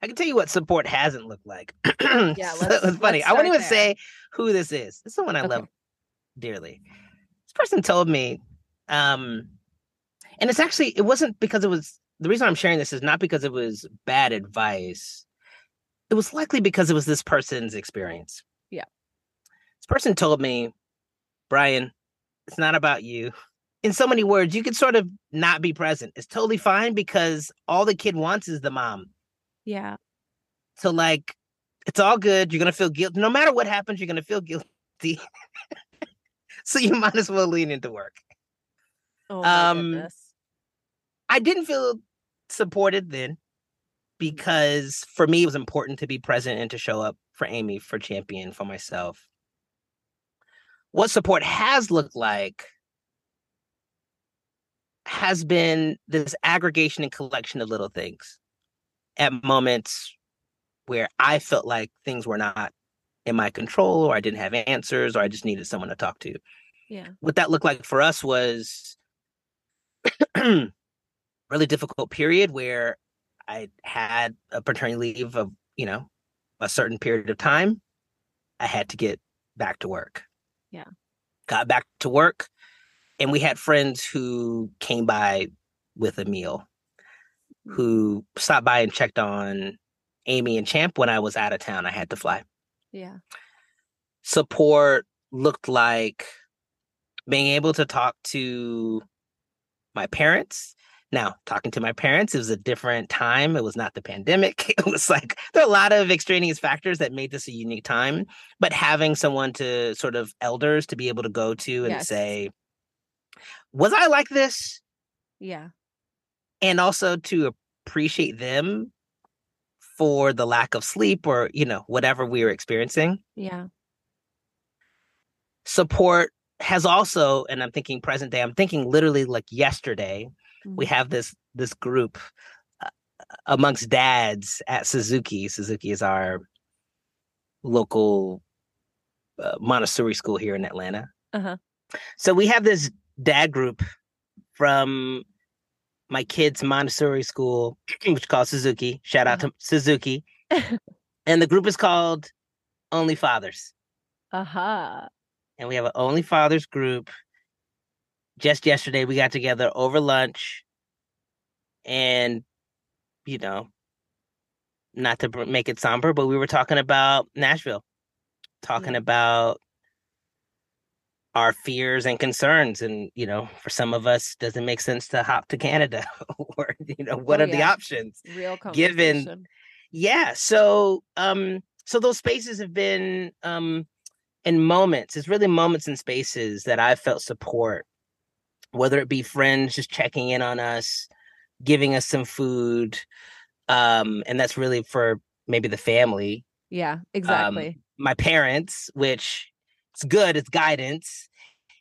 B: I can tell you what support hasn't looked like. yeah, so it's funny. I won't even there. say who this is. This is someone I okay. love dearly. This person told me, um, and it's actually it wasn't because it was the reason I'm sharing this is not because it was bad advice. It was likely because it was this person's experience. This person told me, Bryan, it's not about you. In so many words, you could sort of not be present. It's totally fine because all the kid wants is the mom.
A: Yeah.
B: So like it's all good. You're gonna feel guilty. No matter what happens, you're gonna feel guilty. so you might as well lean into work.
A: Oh my um, goodness.
B: I didn't feel supported then because for me it was important to be present and to show up for Amy, for Champion, for myself. What support has looked like has been this aggregation and collection of little things at moments where I felt like things were not in my control or I didn't have answers or I just needed someone to talk to.
A: Yeah.
B: What that looked like for us was really difficult period where I had a paternity leave of, you know, a certain period of time. I had to get back to work.
A: Yeah.
B: Got back to work and we had friends who came by with a meal who mm. stopped by and checked on Amy and Champ when I was out of town. I had to fly.
A: Yeah.
B: Support looked like being able to talk to my parents. Now, talking to my parents, it was a different time. It was not the pandemic. It was like there are a lot of extraneous factors that made this a unique time. But having someone to sort of elders to be able to go to and yes. say, Was I like this?
A: Yeah.
B: And also to appreciate them for the lack of sleep or, you know, whatever we were experiencing.
A: Yeah.
B: Support has also, and I'm thinking present day, I'm thinking literally like yesterday. We have this this group uh, amongst dads at Suzuki. Suzuki is our local uh, Montessori school here in Atlanta.
A: Uh-huh.
B: So we have this dad group from my kids' Montessori school, which is called Suzuki. Shout out to Suzuki. and the group is called Only Fathers.
A: Uh-huh.
B: And we have an Only Fathers group. Just yesterday, we got together over lunch. And, you know, not to make it somber, but we were talking about Nashville, talking yeah. about our fears and concerns and you know for some of us does it make sense to hop to canada or you know what oh, are yeah. the options
A: real
B: given yeah so um so those spaces have been um in moments it's really moments and spaces that i felt support whether it be friends just checking in on us giving us some food um and that's really for maybe the family.
A: Yeah um, exactly. um,
B: my parents which it's good it's guidance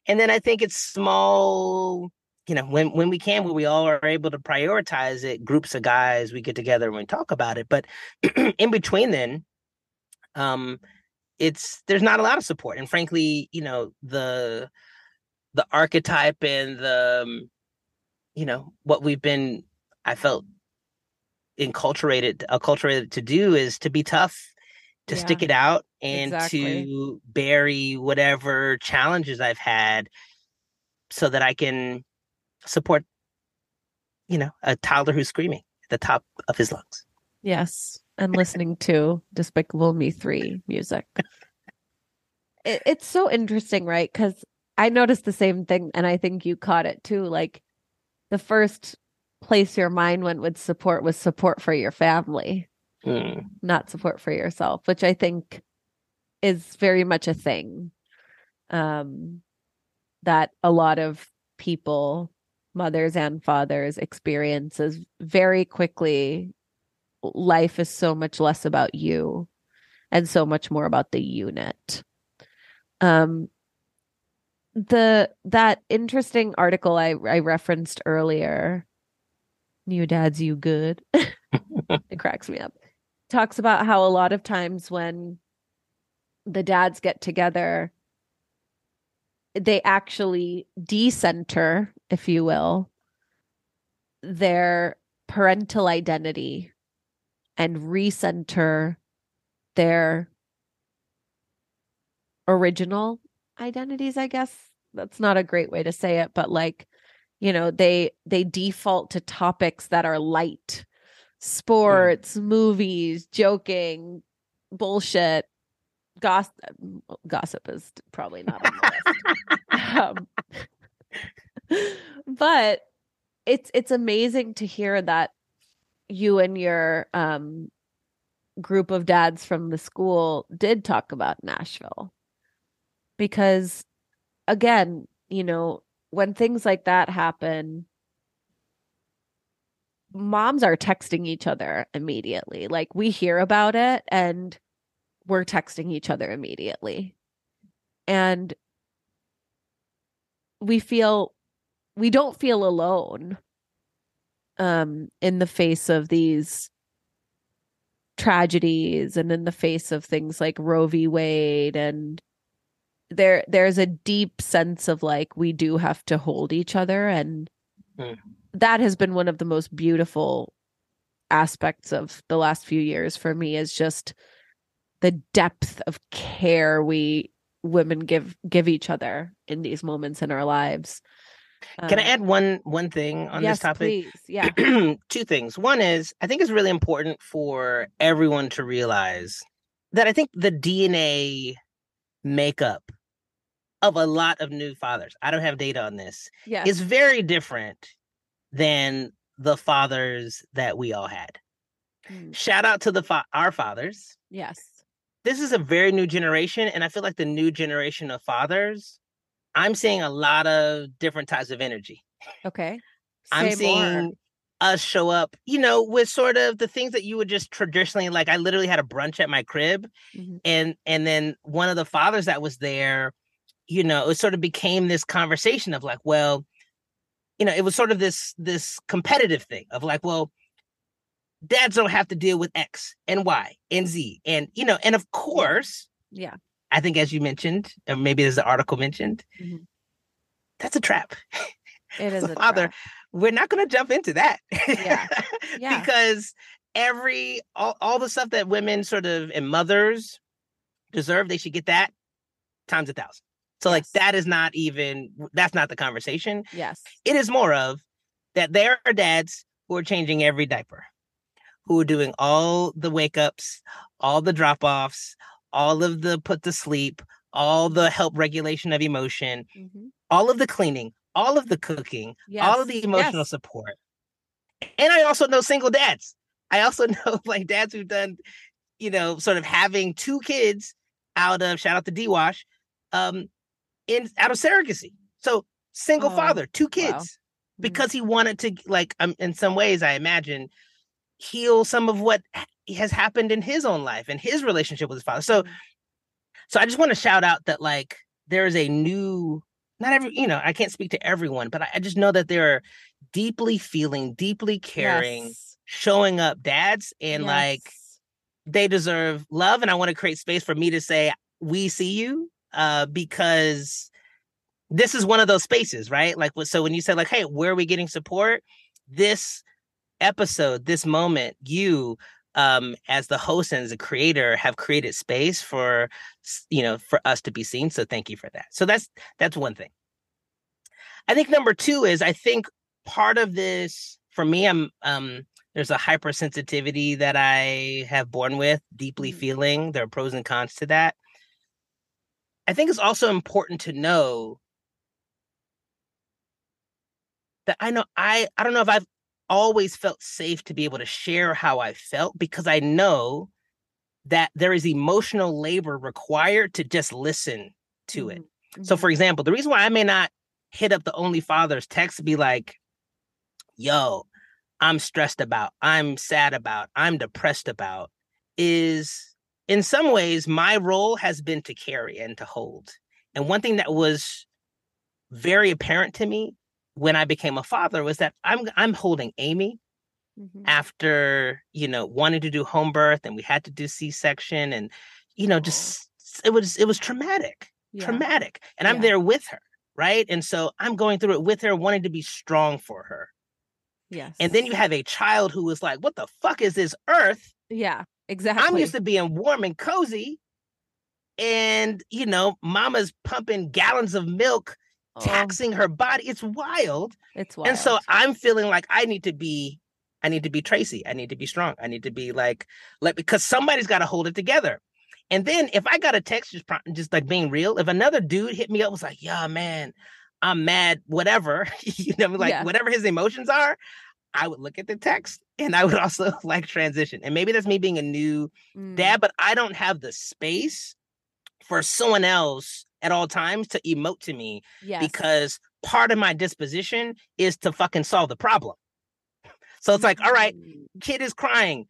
B: and then i think it's small you know when when we can when we all are able to prioritize it groups of guys we get together and we talk about it but in between then um it's there's not a lot of support and frankly you know the the archetype and the um, you know what we've been i felt enculturated acculturated to do is to be tough to yeah, stick it out and exactly. to bury whatever challenges I've had so that I can support, you know, a toddler who's screaming at the top of his lungs.
A: Yes. And listening to Despicable Me 3 music. it, it's so interesting, right? Because I noticed the same thing and I think you caught it too. Like the first place your mind went with support was support for your family, mm. not support for yourself, which I think is very much a thing um, that a lot of people, mothers and fathers, experiences very quickly. Life is so much less about you and so much more about the unit. Um, the that interesting article I, I referenced earlier, New Dads You Good, it cracks me up. Talks about how a lot of times when the dads get together, they actually decenter, if you will, their parental identity and recenter their original identities, I guess. That's not a great way to say it, but like, you know, they they default to topics that are light. Sports, mm. movies, joking, bullshit, gossip gossip is probably not on the list. um, but it's it's amazing to hear that you and your um group of dads from the school did talk about Nashville. Because again, you know, when things like that happen, moms are texting each other immediately. Like we hear about it and we're texting each other immediately. And we feel we don't feel alone um in the face of these tragedies and in the face of things like Roe v. Wade and there there's a deep sense of like we do have to hold each other and mm. that has been one of the most beautiful aspects of the last few years for me is just the depth of care we women give give each other in these moments in our lives.
B: Can I um, add one one thing on
A: yes,
B: this topic?
A: Please. Yeah.
B: Two things. One is I think it's really important for everyone to realize that I think the DNA makeup of a lot of new fathers, I don't have data on this,
A: yeah.
B: It's very different than the fathers that we all had. Mm. Shout out to the fa- our fathers.
A: Yes
B: this is a very new generation and i feel like the new generation of fathers i'm seeing a lot of different types of energy
A: okay
B: Say i'm seeing more. us show up you know with sort of the things that you would just traditionally like i literally had a brunch at my crib mm-hmm. and and then one of the fathers that was there you know it sort of became this conversation of like well you know it was sort of this this competitive thing of like well dads don't have to deal with X and Y and Z. And, you know, and of course,
A: yeah.
B: I think as you mentioned, or maybe there's an article mentioned, mm-hmm. that's a trap.
A: It is
B: a father.
A: Trap.
B: We're not going to jump into that.
A: Yeah. yeah.
B: because every, all, all the stuff that women sort of and mothers deserve, they should get that times a thousand. So, yes. like, that is not even, that's not the conversation.
A: Yes.
B: It is more of that there are dads who are changing every diaper who are doing all the wake ups, all the drop offs, all of the put to sleep, all the help regulation of emotion, mm-hmm. all of the cleaning, all of the cooking, yes. all of the emotional yes. support. And I also know single dads. I also know like dads who've done, you know, sort of having two kids out of shout out to D Wash, um, in out of surrogacy. So single oh, father, two kids, wow. mm-hmm. because he wanted to like um, in some ways, I imagine heal some of what has happened in his own life and his relationship with his father. So, mm-hmm. so I just want to shout out that like there is a new, not every, you know, I can't speak to everyone, but I, I just know that there are deeply feeling, deeply caring, yes. showing up dads and yes. like they deserve love. And I want to create space for me to say, we see you, uh, because this is one of those spaces, right? Like, so when you said like, Hey, where are we getting support? This episode, this moment, you um as the host and as a creator have created space for you know for us to be seen so thank you for that so that's that's one thing I think number two is I think part of this for me, I'm um there's a hypersensitivity that I have born with, deeply mm-hmm. feeling. There are pros and cons to that. I think it's also important to know that I know I I don't know if I've always felt safe to be able to share how I felt because I know that there is emotional labor required to just listen to it. Mm-hmm. So, for mm-hmm. example, the reason why I may not hit up the Only Fathers text to be like, yo, I'm stressed about, I'm sad about, I'm depressed about is in some ways my role has been to carry and to hold. And one thing that was very apparent to me when I became a father was that I'm I'm holding Amy mm-hmm. after, you know, wanting to do home birth and we had to do C-section and you know, just it was it was traumatic. Yeah. Traumatic. And yeah. I'm there with her, right? And so I'm going through it with her wanting to be strong for her.
A: Yes.
B: And then you have a child who is like, what the fuck is this earth?
A: Yeah, exactly.
B: I'm used to being warm and cozy. And, you know, mama's pumping gallons of milk, oh. taxing her body. It's wild.
A: It's wild.
B: And so I'm feeling like I need to be, I need to be Tracy. I need to be strong. I need to be like, like because somebody's got to hold it together. And then if I got a text just just like being real, if another dude hit me up was like, yeah, man, I'm mad, whatever, you know, like yeah. whatever his emotions are, I would look at the text and I would also like transition. And maybe that's me being a new mm. dad, but I don't have the space for someone else at all times to emote to me yes. because part of my disposition is to fucking solve the problem. So it's like, all right, mm. kid is crying,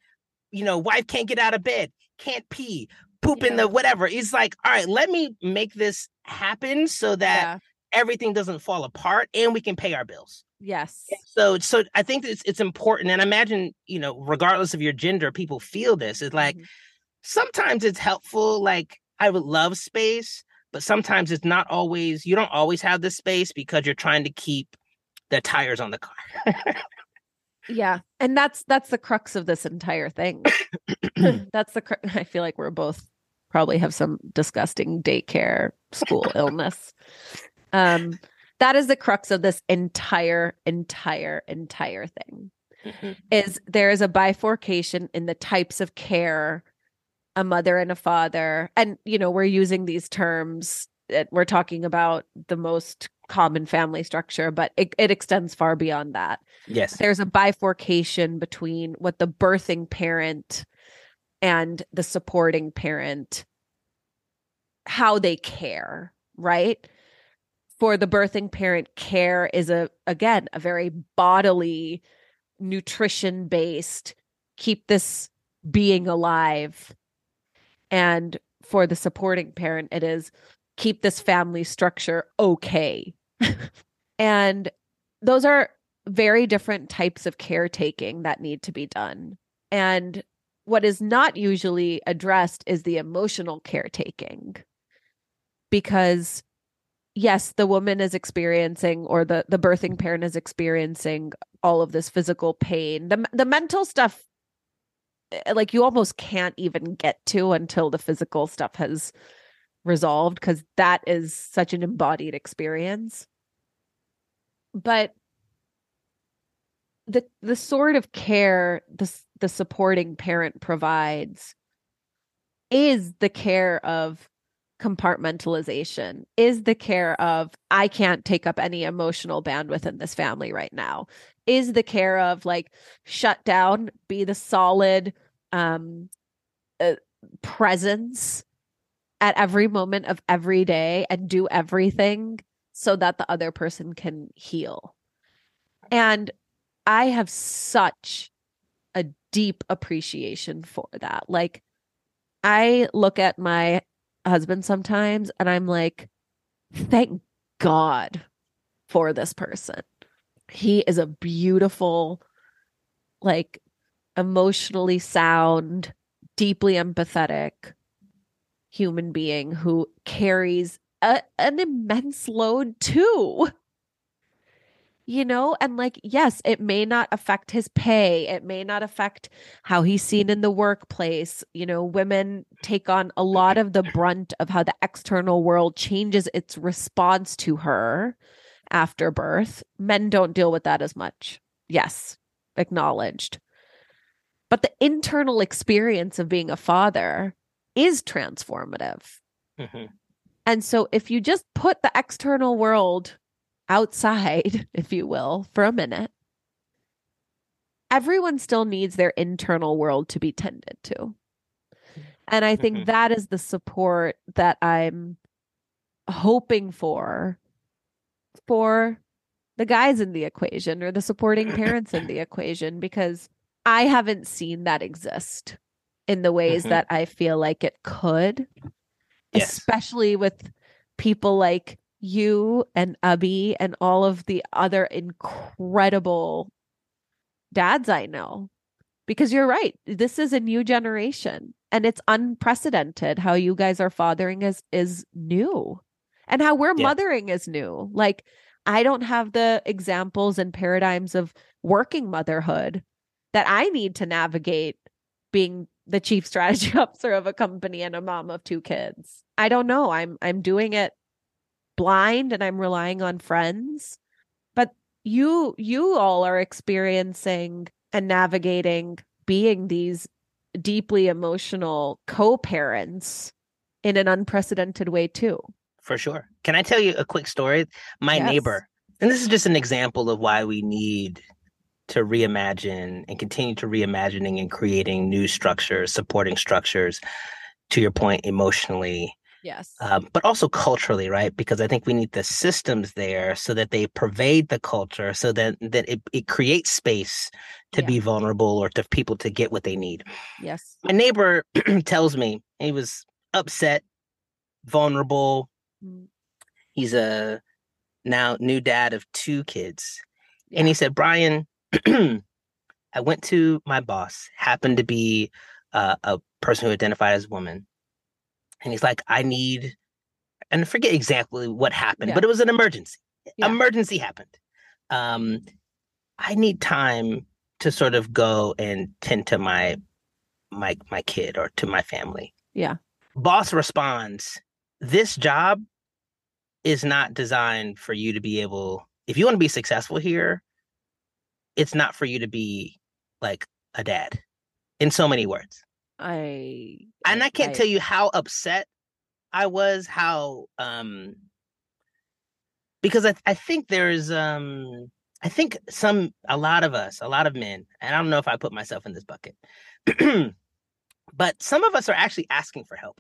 B: you know, wife can't get out of bed, can't pee, poop yeah. in the whatever. It's like, all right, let me make this happen so that yeah. everything doesn't fall apart and we can pay our bills.
A: Yes.
B: So so I think it's it's important. And I imagine, you know, regardless of your gender, people feel this. It's like mm-hmm. sometimes it's helpful. Like I would love space, but sometimes it's not always you don't always have the space because you're trying to keep the tires on the car.
A: yeah. And that's that's the crux of this entire thing. that's the cr- I feel like we're both probably have some disgusting daycare school illness. Um that is the crux of this entire entire entire thing mm-hmm. is there is a bifurcation in the types of care a mother and a father and you know we're using these terms that we're talking about the most common family structure but it, it extends far beyond that.
B: Yes.
A: There's a bifurcation between what the birthing parent and the supporting parent how they care right for the birthing parent care is a again a very bodily nutrition based keep this being alive. And for the supporting parent it is keep this family structure okay. And those are very different types of caretaking that need to be done. And what is not usually addressed is the emotional caretaking. Because yes, the woman is experiencing or the the birthing parent is experiencing all of this physical pain. The the mental stuff eh, like you almost can't even get to until the physical stuff has resolved cuz that is such an embodied experience. But the the sort of care the the supporting parent provides is the care of compartmentalization is the care of i can't take up any emotional bandwidth in this family right now. Is the care of like shut down be the solid um uh, presence at every moment of every day and do everything so that the other person can heal. And i have such a deep appreciation for that. Like I look at my husband sometimes and I'm like, thank God for this person. He is a beautiful, like emotionally sound, deeply empathetic human being who carries a, an immense load too you know and like yes it may not affect his pay it may not affect how he's seen in the workplace you know women take on a lot of the brunt of how the external world changes its response to her after birth. Men don't deal with that as much. Yes, acknowledged. But the internal experience of being a father is transformative. Mm-hmm. And so if you just put the external world outside, if you will, for a minute, everyone still needs their internal world to be tended to. And I think mm-hmm. that is the support that I'm hoping for for the guys in the equation or the supporting parents in the equation because I haven't seen that exist in the ways mm-hmm. that I feel like it could, yes. especially with people like you and Abby and all of the other incredible dads I know. Because you're right, this is a new generation and it's unprecedented how you guys are fathering is is new and how we're yeah. mothering is new. Like I don't have the examples and paradigms of working motherhood that I need to navigate being the chief strategy officer of a company and a mom of two kids. I don't know. I'm I'm doing it blind and I'm relying on friends. But you you all are experiencing and navigating being these deeply emotional co-parents in an unprecedented way too.
B: For sure. Can I tell you a quick story? My yes. neighbor, and this is just an example of why we need to reimagine and continue to reimagining and creating new structures, supporting structures, to your point, emotionally.
A: Yes.
B: Um, but also culturally, right? Because I think we need the systems there so that they pervade the culture, so that that it, it creates space to yeah. be vulnerable or to people to get what they need.
A: Yes.
B: My neighbor tells me he was upset, vulnerable. Mm. He's a now new dad of two kids. Yeah. And he said, Bryan, I went to my boss, happened to be uh, a person who identified as a woman, and he's like, "I need," and I forget exactly what happened, yeah. but it was an emergency. Yeah. Emergency happened. Um, I need time to sort of go and tend to my my my kid or to my family.
A: Yeah.
B: Boss responds, "This job is not designed for you to be able. If you want to be successful here, it's not for you to be like a dad in so many words.
A: I
B: and I can't I, tell you how upset I was, how um because I I think there's um I think some a lot of us, a lot of men, and I don't know if I put myself in this bucket. but some of us are actually asking for help.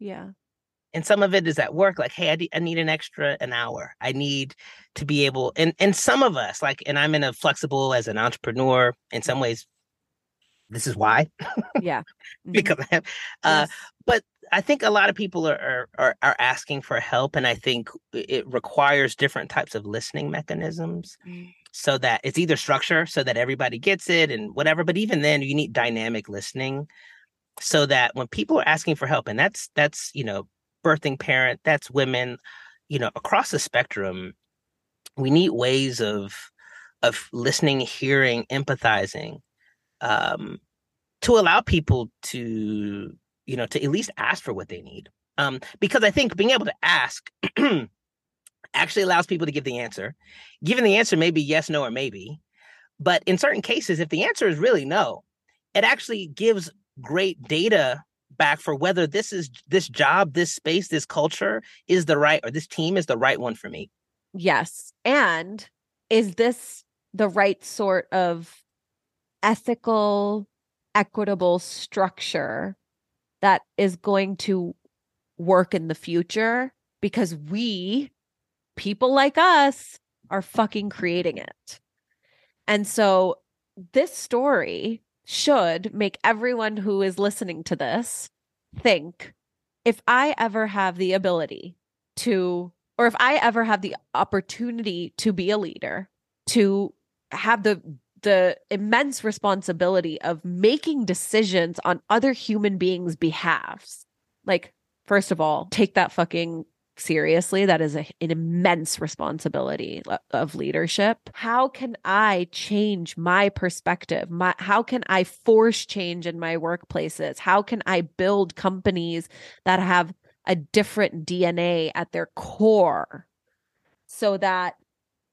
A: Yeah
B: and some of it is at work like hey I, I need an extra an hour i need to be able and and some of us like and i'm in a flexible as an entrepreneur in some ways this is why
A: yeah
B: mm-hmm. because uh yes. but i think a lot of people are, are are asking for help and i think it requires different types of listening mechanisms mm. so that it's either structure so that everybody gets it and whatever but even then you need dynamic listening so that when people are asking for help and that's that's you know birthing parent, that's women, you know, across the spectrum, we need ways of of listening, hearing, empathizing, um, to allow people to, you know, to at least ask for what they need. Um, because I think being able to ask actually allows people to give the answer. Given the answer may be yes, no, or maybe. But in certain cases, if the answer is really no, it actually gives great data back for whether this is this job, this space, this culture is the right or this team is the right one for me.
A: Yes. And is this the right sort of ethical, equitable structure that is going to work in the future? Because we, people like us, are fucking creating it. And so this story should make everyone who is listening to this think if I ever have the ability to, or if I ever have the opportunity to be a leader, to have the the immense responsibility of making decisions on other human beings' behalfs. Like, first of all, take that fucking seriously. That is a, an immense responsibility of leadership. How can I change my perspective? My, how can I force change in my workplaces? How can I build companies that have a different DNA at their core so that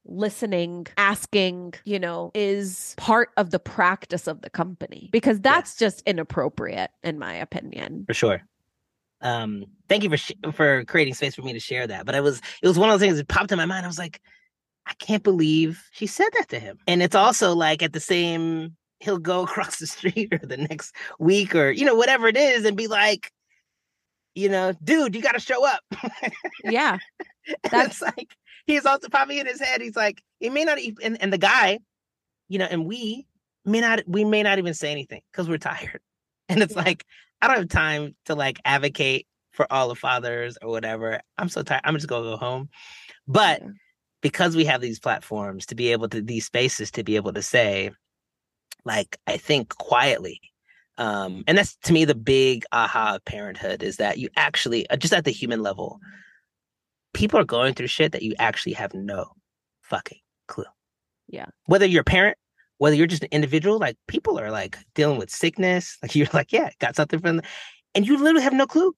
A: listening, asking, you know, is part of the practice of the company because that's just inappropriate in my opinion.
B: For sure. Um thank you for sh- for creating space for me to share that. But I was it was one of those things that popped in my mind. I was like I can't believe she said that to him. And it's also like at the same he'll go across the street or the next week or you know whatever it is and be like you know, dude, you got to show up.
A: yeah.
B: That's like he's also probably in his head. He's like, it may not even, and, and the guy, you know, and we may not, we may not even say anything because we're tired. And it's yeah. like, I don't have time to like advocate for all the fathers or whatever. I'm so tired. I'm just gonna go home. But yeah. because we have these platforms to be able to these spaces to be able to say, like, I think quietly, um, and that's to me the big aha of parenthood is that you actually uh, just at the human level people are going through shit that you actually have no fucking clue.
A: Yeah.
B: Whether you're a parent, whether you're just an individual, like people are like dealing with sickness. Like you're like, yeah, got something from, the... and you literally have no clue.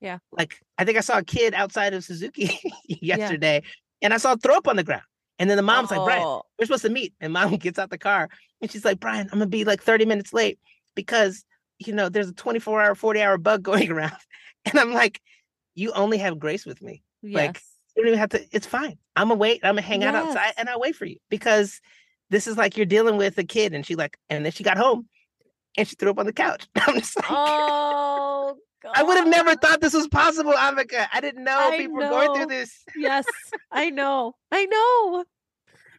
A: Yeah.
B: Like I think I saw a kid outside of Suzuki yesterday, yeah. and I saw throw up on the ground. And then the mom's oh. like, Bryan, oh. we're supposed to meet. And mom gets out the car and she's like, Bryan, I'm gonna be like 30 minutes late because you know there's a 24 hour, 40 hour bug going around. And I'm like, you only have grace with me. Yes. Like you don't even have to. It's fine. I'm gonna wait. I'm gonna hang yes. out outside and I'll wait for you because this is like you're dealing with a kid and she like and then she got home and she threw up on the couch. I'm just like,
A: oh. God.
B: I would have never thought this was possible, Ambika. I didn't know I people know. were going through this.
A: yes, I know. I know.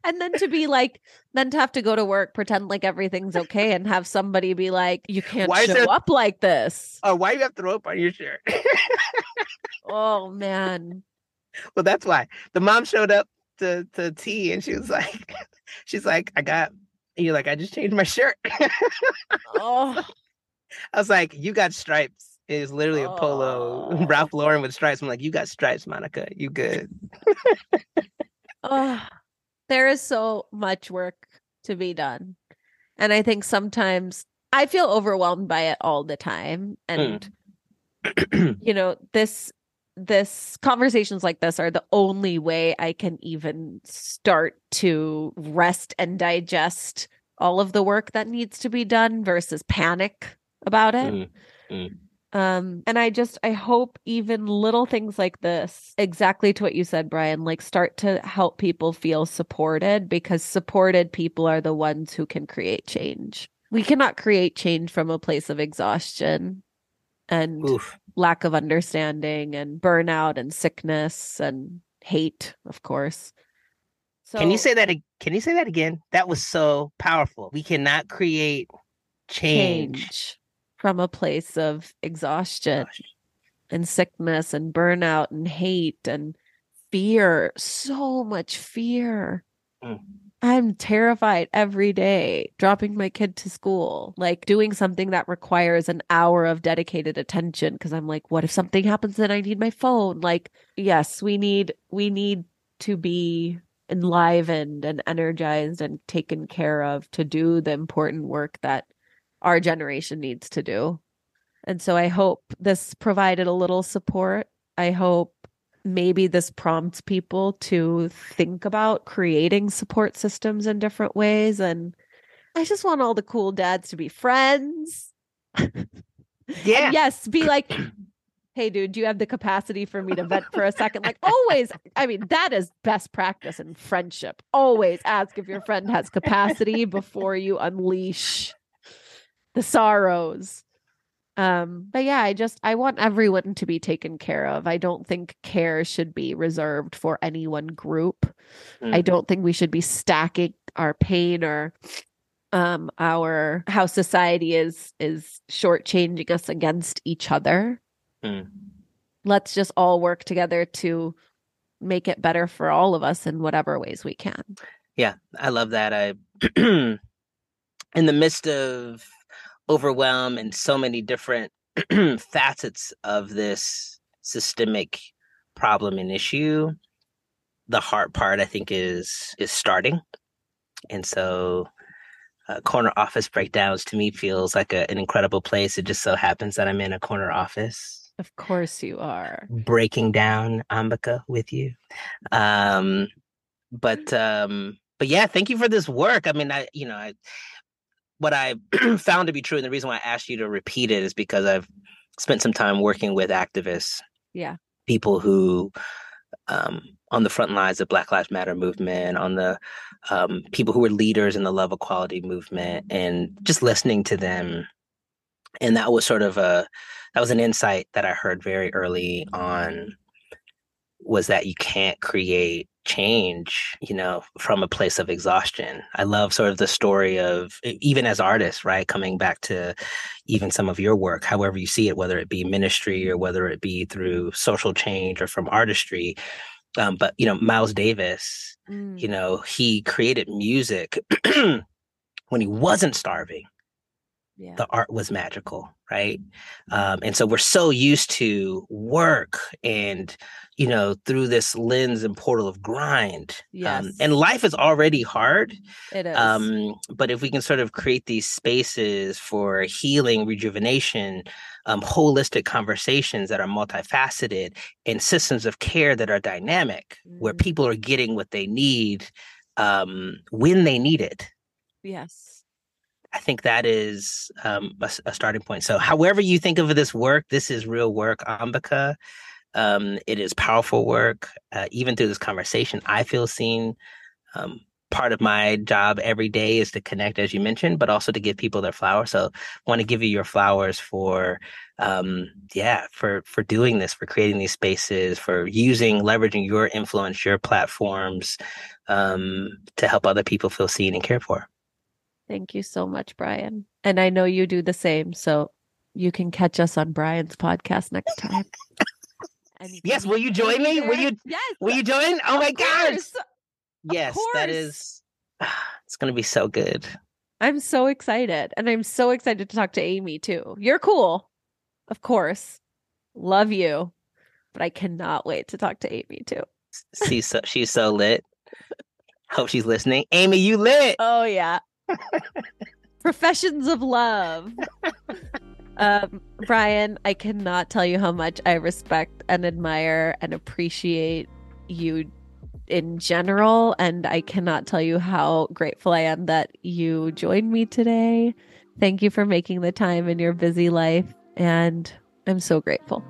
A: And then to be like, then to have to go to work, pretend like everything's okay, and have somebody be like, "You can't why show there... up like this."
B: Oh, why do you have to throw up on your shirt?
A: oh man,
B: well, that's why the mom showed up to to tea and she was like, she's like, I got you're like, I just changed my shirt. oh, I was like, you got stripes. It's literally a polo oh. Ralph Lauren with stripes. I'm like, you got stripes, Monica. You good.
A: oh, there is so much work to be done. And I think sometimes I feel overwhelmed by it all the time. And mm. you know, this this conversations like this are the only way I can even start to rest and digest all of the work that needs to be done versus panic about it. Mm, mm. Um, and I just I hope even little things like this, exactly to what you said, Bryan, like start to help people feel supported because supported people are the ones who can create change. We cannot create change from a place of exhaustion and Oof lack of understanding and burnout and sickness and hate, of course.
B: So, can you say that? Can you say that again? That was so powerful. We cannot create change, change
A: from a place of exhaustion Gosh. and sickness and burnout and hate and fear. So much fear. Mm. I'm terrified every day dropping my kid to school, like doing something that requires an hour of dedicated attention because I'm like, what if something happens then I need my phone? Like, yes, we need we need to be enlivened and energized and taken care of to do the important work that our generation needs to do. And so I hope this provided a little support. I hope maybe this prompts people to think about creating support systems in different ways. And I just want all the cool dads to be friends.
B: Yeah.
A: And yes, be like, hey, dude, do you have the capacity for me to vent for a second? Like, always, I mean, that is best practice in friendship. Always ask if your friend has capacity before you unleash the sorrows. Um, but yeah, I just I want everyone to be taken care of. I don't think care should be reserved for any one group. Mm-hmm. I don't think we should be stacking our pain or um our how society is is shortchanging us against each other. Mm. Let's just all work together to make it better for all of us in whatever ways we can.
B: Yeah, I love that. I in the midst of overwhelm and so many different facets of this systemic problem and issue the hard part i think is is starting. And so uh, corner office breakdowns to me feels like a, an incredible place. It just so happens that i'm in a corner office.
A: Of course you are.
B: Breaking down ambika with you. Um but um, but yeah, thank you for this work. I mean, I you know, I what I found to be true, and the reason why I asked you to repeat it is because I've spent some time working with activists.
A: Yeah.
B: People who um, on the front lines of Black Lives Matter movement, on the um, people who were leaders in the love equality movement, and just listening to them. And that was sort of a that was an insight that I heard very early on was that you can't create change, you know, from a place of exhaustion. I love sort of the story of even as artists, right? Coming back to even some of your work, however you see it, whether it be ministry or whether it be through social change or from artistry. Um, but you know, Miles Davis, mm. you know, he created music when he wasn't starving. Yeah. The art was magical, right? Um, and so we're so used to work and you know, through this lens and portal of grind. Um, yes. Um, and life is already hard.
A: It is. Um,
B: but if we can sort of create these spaces for healing, rejuvenation, um, holistic conversations that are multifaceted, and systems of care that are dynamic, mm-hmm. where people are getting what they need um, when they need it.
A: Yes.
B: I think that is um, a, a, starting point. So, however you think of this work, this is real work, Ambika. Um, it is powerful work. Uh, even through this conversation, I feel seen. Um, part of my job every day is to connect, as you mentioned, but also to give people their flowers. So, want to give you your flowers for, um, yeah, for for doing this, for creating these spaces, for using, leveraging your influence, your platforms, um, to help other people feel seen and cared for.
A: Thank you so much, Bryan. And I know you do the same. So you can catch us on Bryan's podcast next time.
B: yes, will you join me? Will you?
A: Yes.
B: Will you join? Oh my gosh! Yes, that is. It's going to be so good.
A: I'm so excited, and I'm so excited to talk to Amy too. You're cool, of course. Love you, but I cannot wait to talk to Amy too.
B: she's so she's so lit. Hope she's listening. Amy, you lit.
A: Oh yeah. Professions of love. Um, Bryan, I cannot tell you how much I respect and admire and appreciate you in general. And I cannot tell you how grateful I am that you joined me today. Thank you for making the time in your busy life. And I'm so grateful.